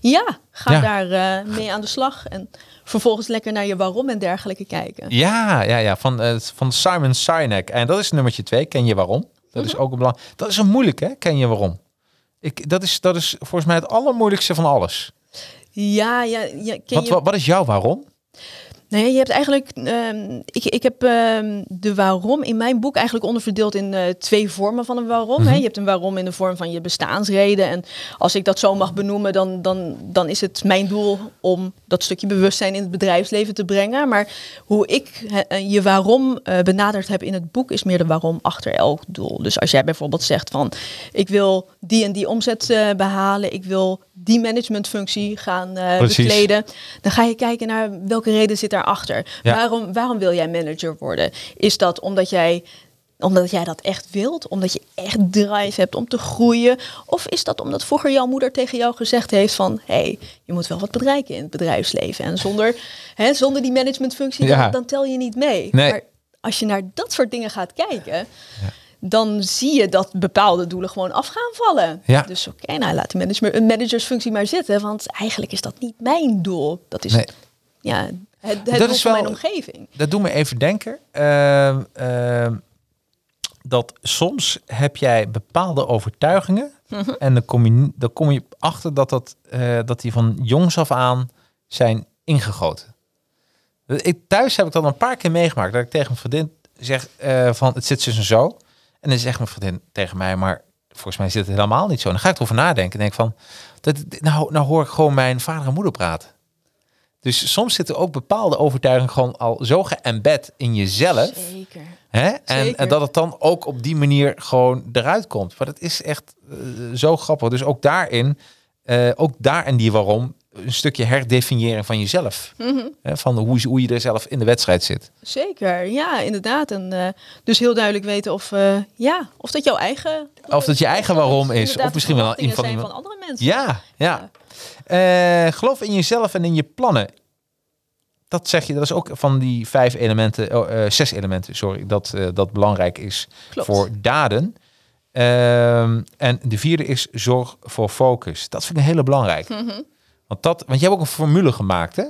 ja, ga Ja. daar mee aan de slag. En vervolgens lekker naar je waarom en dergelijke kijken. Ja, ja, ja. Van, van Simon Sinek. En dat is nummertje twee. Ken je waarom? Dat Mhm. is ook een belang. Dat is een moeilijk, hè? Ken je waarom? Ik, dat, is, dat is volgens mij het allermoeilijkste van alles. Ja, ja, ja ken Wat, je... wat, wat is jouw waarom? Nee, je hebt eigenlijk. ehm, ik, ik heb ehm, de waarom in mijn boek eigenlijk onderverdeeld in eh, twee vormen van een waarom. Mhm. hè. Je hebt een waarom in de vorm van je bestaansreden. En als ik dat zo mag benoemen, dan, dan, dan is het mijn doel om dat stukje bewustzijn in het bedrijfsleven te brengen. Maar hoe ik eh, je waarom eh, benaderd heb in het boek, is meer de waarom achter elk doel. Dus als jij bijvoorbeeld zegt van ik wil die en die omzet eh, behalen, ik wil die managementfunctie gaan Precies. bekleden, dan ga je kijken naar welke reden zit daarachter. Ja. Waarom, waarom wil jij manager worden? Is dat omdat jij, omdat jij dat echt wilt? Omdat je echt drive hebt om te groeien? Of is dat omdat vroeger jouw moeder tegen jou gezegd heeft van... hé, hey, je moet wel wat bereiken in het bedrijfsleven. En zonder, hè, zonder die managementfunctie, Ja. dan, dan tel je niet mee. Nee. Maar als je naar dat soort dingen gaat kijken... Dan zie je dat bepaalde doelen gewoon af gaan vallen. Ja. Dus oké, nou laat die manager, een managersfunctie maar zitten. Want eigenlijk is dat niet mijn doel. Dat is Nee. ja, het, het Dat doel is van wel- mijn omgeving. Dat doet me even denken. ehm, ehm, dat soms heb jij bepaalde overtuigingen. Mhm. En dan kom, je, dan kom je achter dat, dat, eh, dat die van jongs af aan zijn ingegoten. Ik, thuis heb ik dat een paar keer meegemaakt. Dat ik tegen mijn vriendin zeg eh, van het zit dus en zo. En dan zegt mijn vriendin tegen mij, maar volgens mij zit het helemaal niet zo. En dan ga ik erover nadenken en denk van, dat, nou, nou hoor ik gewoon mijn vader en moeder praten. Dus soms zitten ook bepaalde overtuigingen gewoon al zo geëmbed in jezelf. Zeker. Hè? En, Zeker. en dat het dan ook op die manier gewoon eruit komt. Maar dat is echt eh, zo grappig. Dus ook daarin, eh, ook daar en die waarom, een stukje herdefiniëring van jezelf. Mhm. Hè? Van hoe, hoe je er zelf in de wedstrijd zit. Zeker, ja, inderdaad. En eh, dus heel duidelijk weten of, eh, ja, of dat jouw eigen... Of dat je eigen waarom is, of misschien wel een van zijn van andere mensen. Ja, ja. Eh, geloof in jezelf en in je plannen. Dat zeg je, dat is ook van die vijf elementen, oh, eh, zes elementen, sorry, dat, eh, dat belangrijk is Klopt. voor daden. Ehm, en de vierde is zorg voor focus. Dat vind ik een hele belangrijk. Mhm. Want, dat, want je hebt ook een formule gemaakt, hè?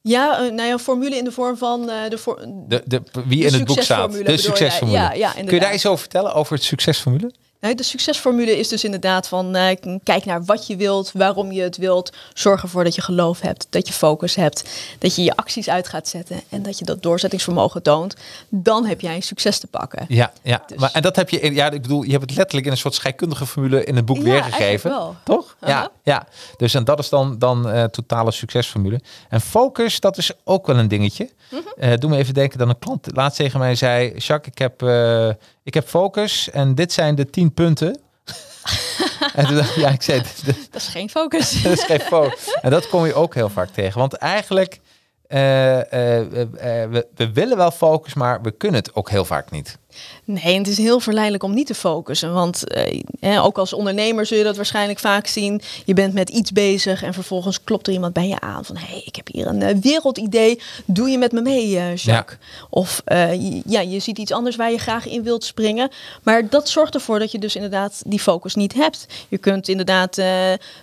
Ja, eh, nou ja, een formule in de vorm van eh, de, voor, De, de, wie de in het boek staat. De jij? succesformule. Ja, ja, Kun je daar iets over vertellen, over het succesformule? De succesformule is dus inderdaad van eh, kijk naar wat je wilt, waarom je het wilt. Zorg ervoor dat je geloof hebt, dat je focus hebt, dat je je acties uit gaat zetten en dat je dat doorzettingsvermogen toont. Dan heb jij succes te pakken. Ja, ja. Dus- Maar, en dat heb je, in, ja, ik bedoel, je hebt het letterlijk in een soort scheikundige formule in het boek Ja, weergegeven. wel. Toch? Ja, Aha. ja. Dus en dat is dan, dan eh, totale succesformule. En focus, dat is ook wel een dingetje. Eh, doe me even denken dat een klant laatst tegen mij zei: Jacques, ik heb, eh, ik heb focus en dit zijn de tien punten. (laughs) en toen dacht ik, ja, ik zei, dat Dat is geen focus. (laughs) is geen focus. En dat kom je ook heel vaak tegen. Want eigenlijk, eh, we, we willen wel focus, maar we kunnen het ook heel vaak niet. Nee, het is heel verleidelijk om niet te focussen. Want eh, eh, ook als ondernemer zul je dat waarschijnlijk vaak zien. Je bent met iets bezig en vervolgens klopt er iemand bij je aan. Van, hé, hey, ik heb hier een eh, wereldidee. Doe je met me mee, eh, Jacques? Of je- ja, je ziet iets anders waar je graag in wilt springen. Maar dat zorgt ervoor dat je dus inderdaad die focus niet hebt. Je kunt inderdaad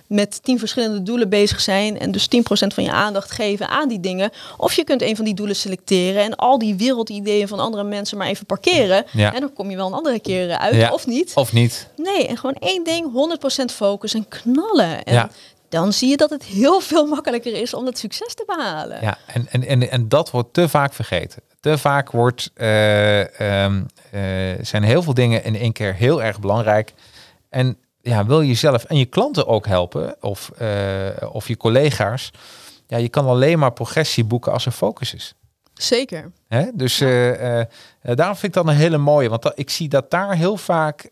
met tien verschillende doelen bezig zijn. En dus 10% van je aandacht geven aan die dingen. Of je kunt een van die doelen selecteren. En al die wereldideeën van andere mensen maar even parkeren. Ja. En dan kom je wel een andere keer eh, uit, Ja. of niet. Of niet. Nee, en gewoon één ding, 100% focus en knallen. En Ja. dan zie je dat het heel veel makkelijker is om dat succes te behalen. Ja, en, en, en, en dat wordt te vaak vergeten. Te vaak wordt, eh, ehm, eh, zijn heel veel dingen in één keer heel erg belangrijk. En ja, wil je jezelf en je klanten ook helpen, of, of je collega's, ja, je kan alleen maar progressie boeken als er focus is. Zeker. Hè? Dus eh, eh, eh, daarom vind ik dat een hele mooie. Want dat, ik zie dat daar heel vaak,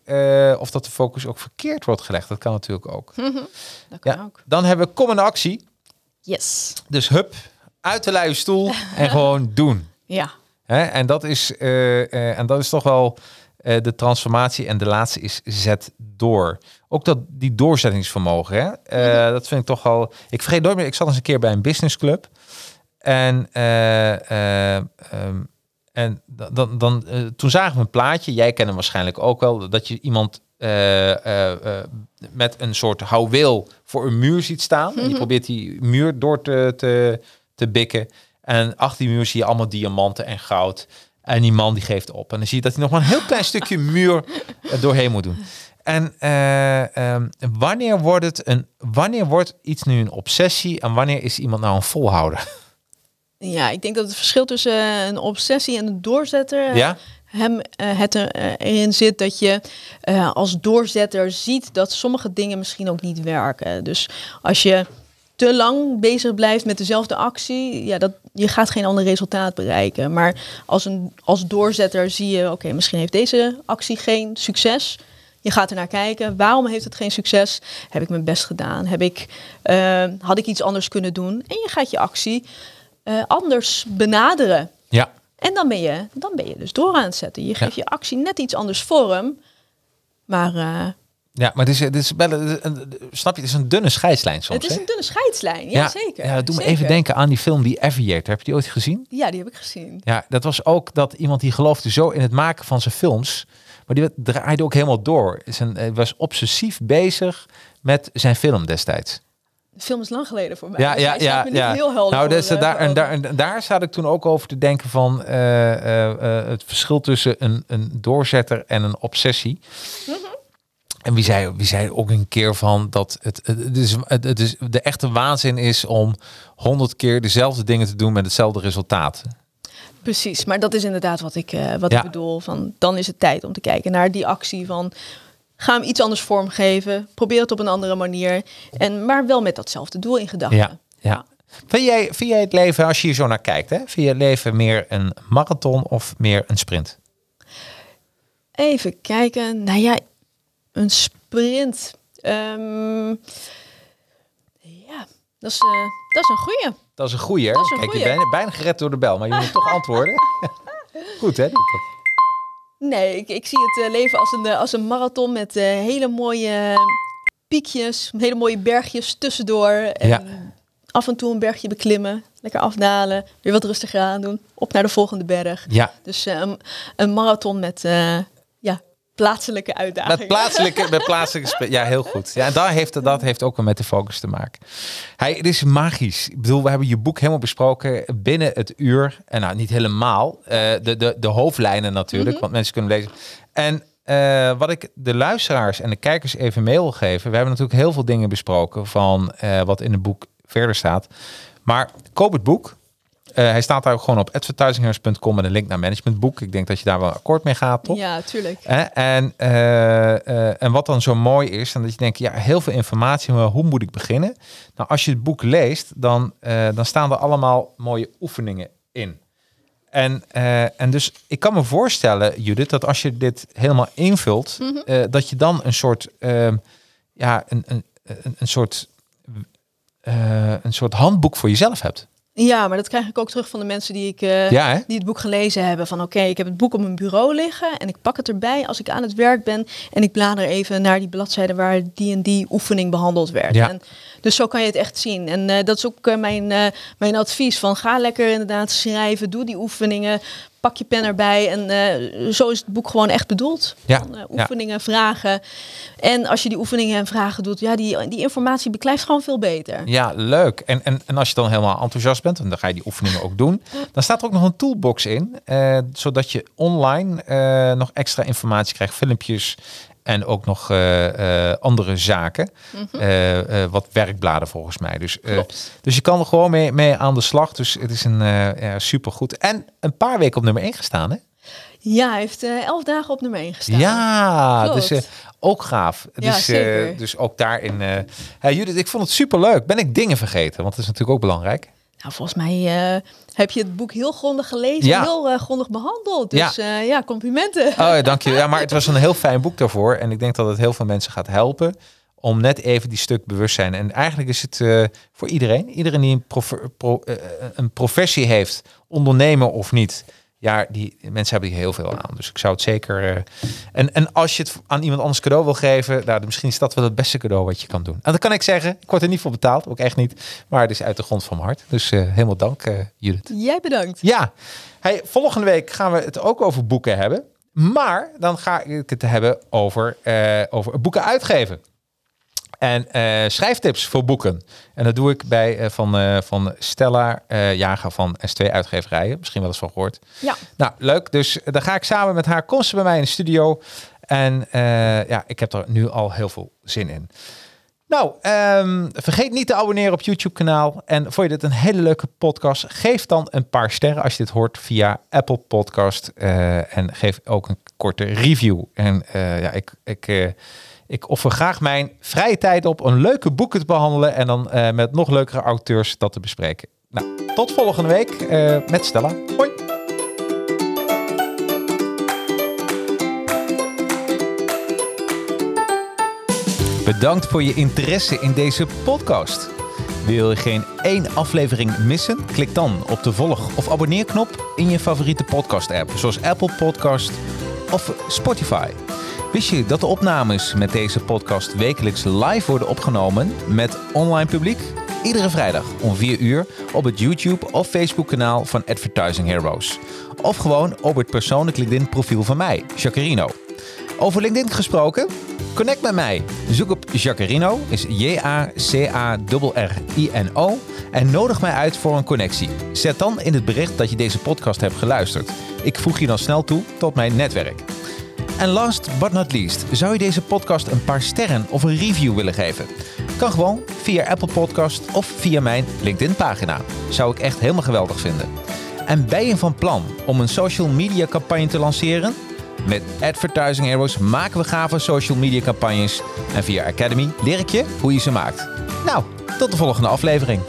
of dat de focus ook verkeerd wordt gelegd. Dat kan natuurlijk ook. Dat kan Ja, ook. dan hebben we kom in actie. Yes. Dus hup, uit de luie stoel en (laughs) gewoon doen. Ja. Hè? En, dat is, en dat is toch wel de transformatie. En de laatste is zet door. Ook dat die doorzettingsvermogen. Hè? Eh, Dat vind ik toch wel. Ik vergeet nooit meer. Ik zat eens een keer bij een businessclub. En, eh, eh, ehm, en dan, dan, eh, toen zagen we een plaatje. Jij kent hem waarschijnlijk ook wel. Dat je iemand met een soort houweel voor een muur ziet staan. En je probeert die muur door te, te, te bikken. En achter die muur zie je allemaal diamanten en goud. En die man die geeft op. En dan zie je dat hij nog maar een heel klein stukje (laughs) muur doorheen moet doen. En eh, ehm, wanneer wordt het een, wanneer wordt iets nu een obsessie en wanneer is iemand nou een volhouder? Ja, ik denk dat het verschil tussen eh, een obsessie en een doorzetter eh, Ja? hem eh, het erin zit dat je als doorzetter ziet dat sommige dingen misschien ook niet werken. Dus als je te lang bezig blijft met dezelfde actie, ja, dat, je gaat geen ander resultaat bereiken. Maar als, een, als doorzetter zie je, oké, misschien heeft deze actie geen succes. Je gaat er naar kijken. Waarom heeft het geen succes? Heb ik mijn best gedaan? Heb ik, had ik iets anders kunnen doen? En je gaat je actie eh, anders benaderen. Ja. En dan ben, je, dan ben je dus door aan het zetten. Je geeft je actie net iets anders vorm. Maar eh, Ja, maar het is, het is wel, een- snap je, het is een dunne scheidslijn soms. het is een dunne scheidslijn. Ja, zeker. Ja, dat doet me Zeker. even denken aan die film Die Aviator. Heb je die ooit gezien? Ja, die heb ik gezien. Ja, dat was ook dat iemand die geloofde zo in het maken van zijn films. Maar die draaide ook helemaal door. Zijn, hij was obsessief bezig met zijn film destijds. De film is lang geleden voor mij. Ja, dus ja, ja. heel helder nou, dus, eh, daar, en, daar, en daar zat ik toen ook over te denken van eh, eh, het verschil tussen een, een doorzetter en een obsessie. Mhm. En wie zei, wie zei ook een keer van dat het, het, is, het, het is de echte waanzin is om honderd keer dezelfde dingen te doen met hetzelfde resultaat. Precies, maar dat is inderdaad wat ik, wat Ja. ik bedoel. Van, dan is het tijd om te kijken naar die actie van... Ga hem iets anders vormgeven. Probeer het op een andere manier. En, maar wel met datzelfde doel in gedachten. Ja, ja. Vind jij, vind jij het leven, als je hier zo naar kijkt, hè, vind je het leven meer een marathon of meer een sprint? Even kijken. Nou ja, een sprint. Ehm, ja, dat is, eh, dat is een goeie. Dat is een goeie, hè? Dat is een Kijk, je bent bijna gered door de bel, maar je moet toch (laughs) antwoorden. (laughs) Goed, hè? Nee, ik, ik zie het eh, leven als een, eh, als een marathon met eh, hele mooie piekjes, hele mooie bergjes tussendoor. En Ja. af en toe een bergje beklimmen, lekker afdalen, weer wat rustiger aan doen, op naar de volgende berg. Ja, Dus een, marathon met plaatselijke uitdagingen. Met plaatselijke, met plaatselijke Ja, heel goed. Ja, en daar heeft, dat heeft ook wel met de focus te maken. Hij, het is magisch. Ik bedoel, we hebben je boek helemaal besproken binnen het uur. En nou, niet helemaal. eh, de, de, de hoofdlijnen natuurlijk, want mensen kunnen lezen. En eh, wat ik de luisteraars en de kijkers even mee wil geven. We hebben natuurlijk heel veel dingen besproken van eh, wat in het boek verder staat. Maar koop het boek. Eh, hij staat daar ook gewoon op advertisingheroes.com met een link naar managementboek. Ik denk dat je daar wel akkoord mee gaat, toch? Ja, tuurlijk. En, eh, eh, en wat dan zo mooi is, dan dat je denkt, ja, heel veel informatie, maar hoe moet ik beginnen? Nou, als je het boek leest, dan, dan staan er allemaal mooie oefeningen in. En, eh, en dus ik kan me voorstellen, Judith, dat als je dit helemaal invult, eh, dat je dan een soort, ehm, ja, een, een, een, een soort, een soort handboek voor jezelf hebt. Ja, maar dat krijg ik ook terug van de mensen die, ik, eh, Ja, die het boek gelezen hebben. Van oké, ik heb het boek op mijn bureau liggen en ik pak het erbij als ik aan het werk ben. En ik blader even naar die bladzijde waar die en die oefening behandeld werd. Ja. En dus zo kan je het echt zien. En eh, dat is ook eh, mijn, mijn advies. Van ga lekker inderdaad schrijven, doe die oefeningen. Pak je pen erbij en eh, zo is het boek gewoon echt bedoeld. Ja, Van, eh, ja. oefeningen, vragen. En als je die oefeningen en vragen doet, ja, die, die informatie beklijft gewoon veel beter. Ja, leuk. En, en, en als je dan helemaal enthousiast bent, en dan ga je die oefeningen ook doen, dan staat er ook nog een toolbox in, eh, zodat je online nog extra informatie krijgt, filmpjes en ook nog eh, eh, andere zaken. Eh, eh, wat werkbladen volgens mij. Dus, dus je kan er gewoon mee, mee aan de slag. Dus het is een ja, supergoed. En een paar weken op nummer 1 gestaan, hè? Ja, hij heeft elf dagen op nummer 1 gestaan. Ja, Klopt. dus ook gaaf. Ja, dus, zeker. dus ook daarin. hey, Judith, ik vond het super leuk. Ben ik dingen vergeten? Want dat is natuurlijk ook belangrijk. Nou, volgens mij heb je het boek heel grondig gelezen, Ja. heel eh, grondig behandeld. Dus ja, ja complimenten. Oh, ja, dank je. (laughs) Ja, maar het was een heel fijn boek daarvoor. En ik denk dat het heel veel mensen gaat helpen om net even die stuk bewustzijn. En eigenlijk is het eh, voor iedereen, iedereen die een, profe- pro- eh, een professie heeft, ondernemer of niet. Ja, die mensen hebben hier heel veel aan. Dus ik zou het zeker. eh, en, en als je het aan iemand anders cadeau wil geven, nou, misschien is dat wel het beste cadeau wat je kan doen. En dat kan ik zeggen. Ik word er niet voor betaald, ook echt niet. Maar het is uit de grond van mijn hart. Dus eh, helemaal dank, eh, Judith. Jij bedankt. Ja, hey, volgende week gaan we het ook over boeken hebben. Maar dan ga ik het hebben over, over boeken uitgeven. En eh, schrijftips voor boeken. En dat doe ik bij eh, van, eh, van Stella Jager van S2 Uitgeverijen. Misschien wel eens van gehoord. Ja, Nou, leuk. Dus dan ga ik samen met haar. Komt ze bij mij in de studio. En ja, ik heb er nu al heel veel zin in. Nou, ehm, vergeet niet te abonneren op het YouTube-kanaal. En vond je dit een hele leuke podcast? Geef dan een paar sterren als je dit hoort via Apple Podcast. En geef ook een korte review. En ja, ik, ik, ik offer graag mijn vrije tijd op een leuke boeken te behandelen. En dan eh, met nog leukere auteurs dat te bespreken. Nou, tot volgende week eh, met Stella. Hoi! Bedankt voor je interesse in deze podcast. Wil je geen één aflevering missen? Klik dan op de volg- of abonneerknop in je favoriete podcast-app, zoals Apple Podcast of Spotify. Wist je dat de opnames met deze podcast wekelijks live worden opgenomen met online publiek? Iedere vrijdag om 4 uur op het YouTube of Facebook kanaal van Advertising Heroes. Of gewoon op het persoonlijk LinkedIn profiel van mij, Jacarino. Over LinkedIn gesproken? Connect met mij. Zoek op Jacarino, is J-A-C-A-R-R-I-N-O en nodig mij uit voor een connectie. Zet dan in het bericht dat je deze podcast hebt geluisterd. Ik voeg je dan snel toe tot mijn netwerk. En last but not least, zou je deze podcast een paar sterren of een review willen geven? Kan gewoon via Apple Podcast of via mijn LinkedIn pagina. Zou ik echt helemaal geweldig vinden. En ben je van plan om een social media campagne te lanceren? Met Advertising Heroes maken we gave social media campagnes. En via Academy leer ik je hoe je ze maakt. Nou, tot de volgende aflevering.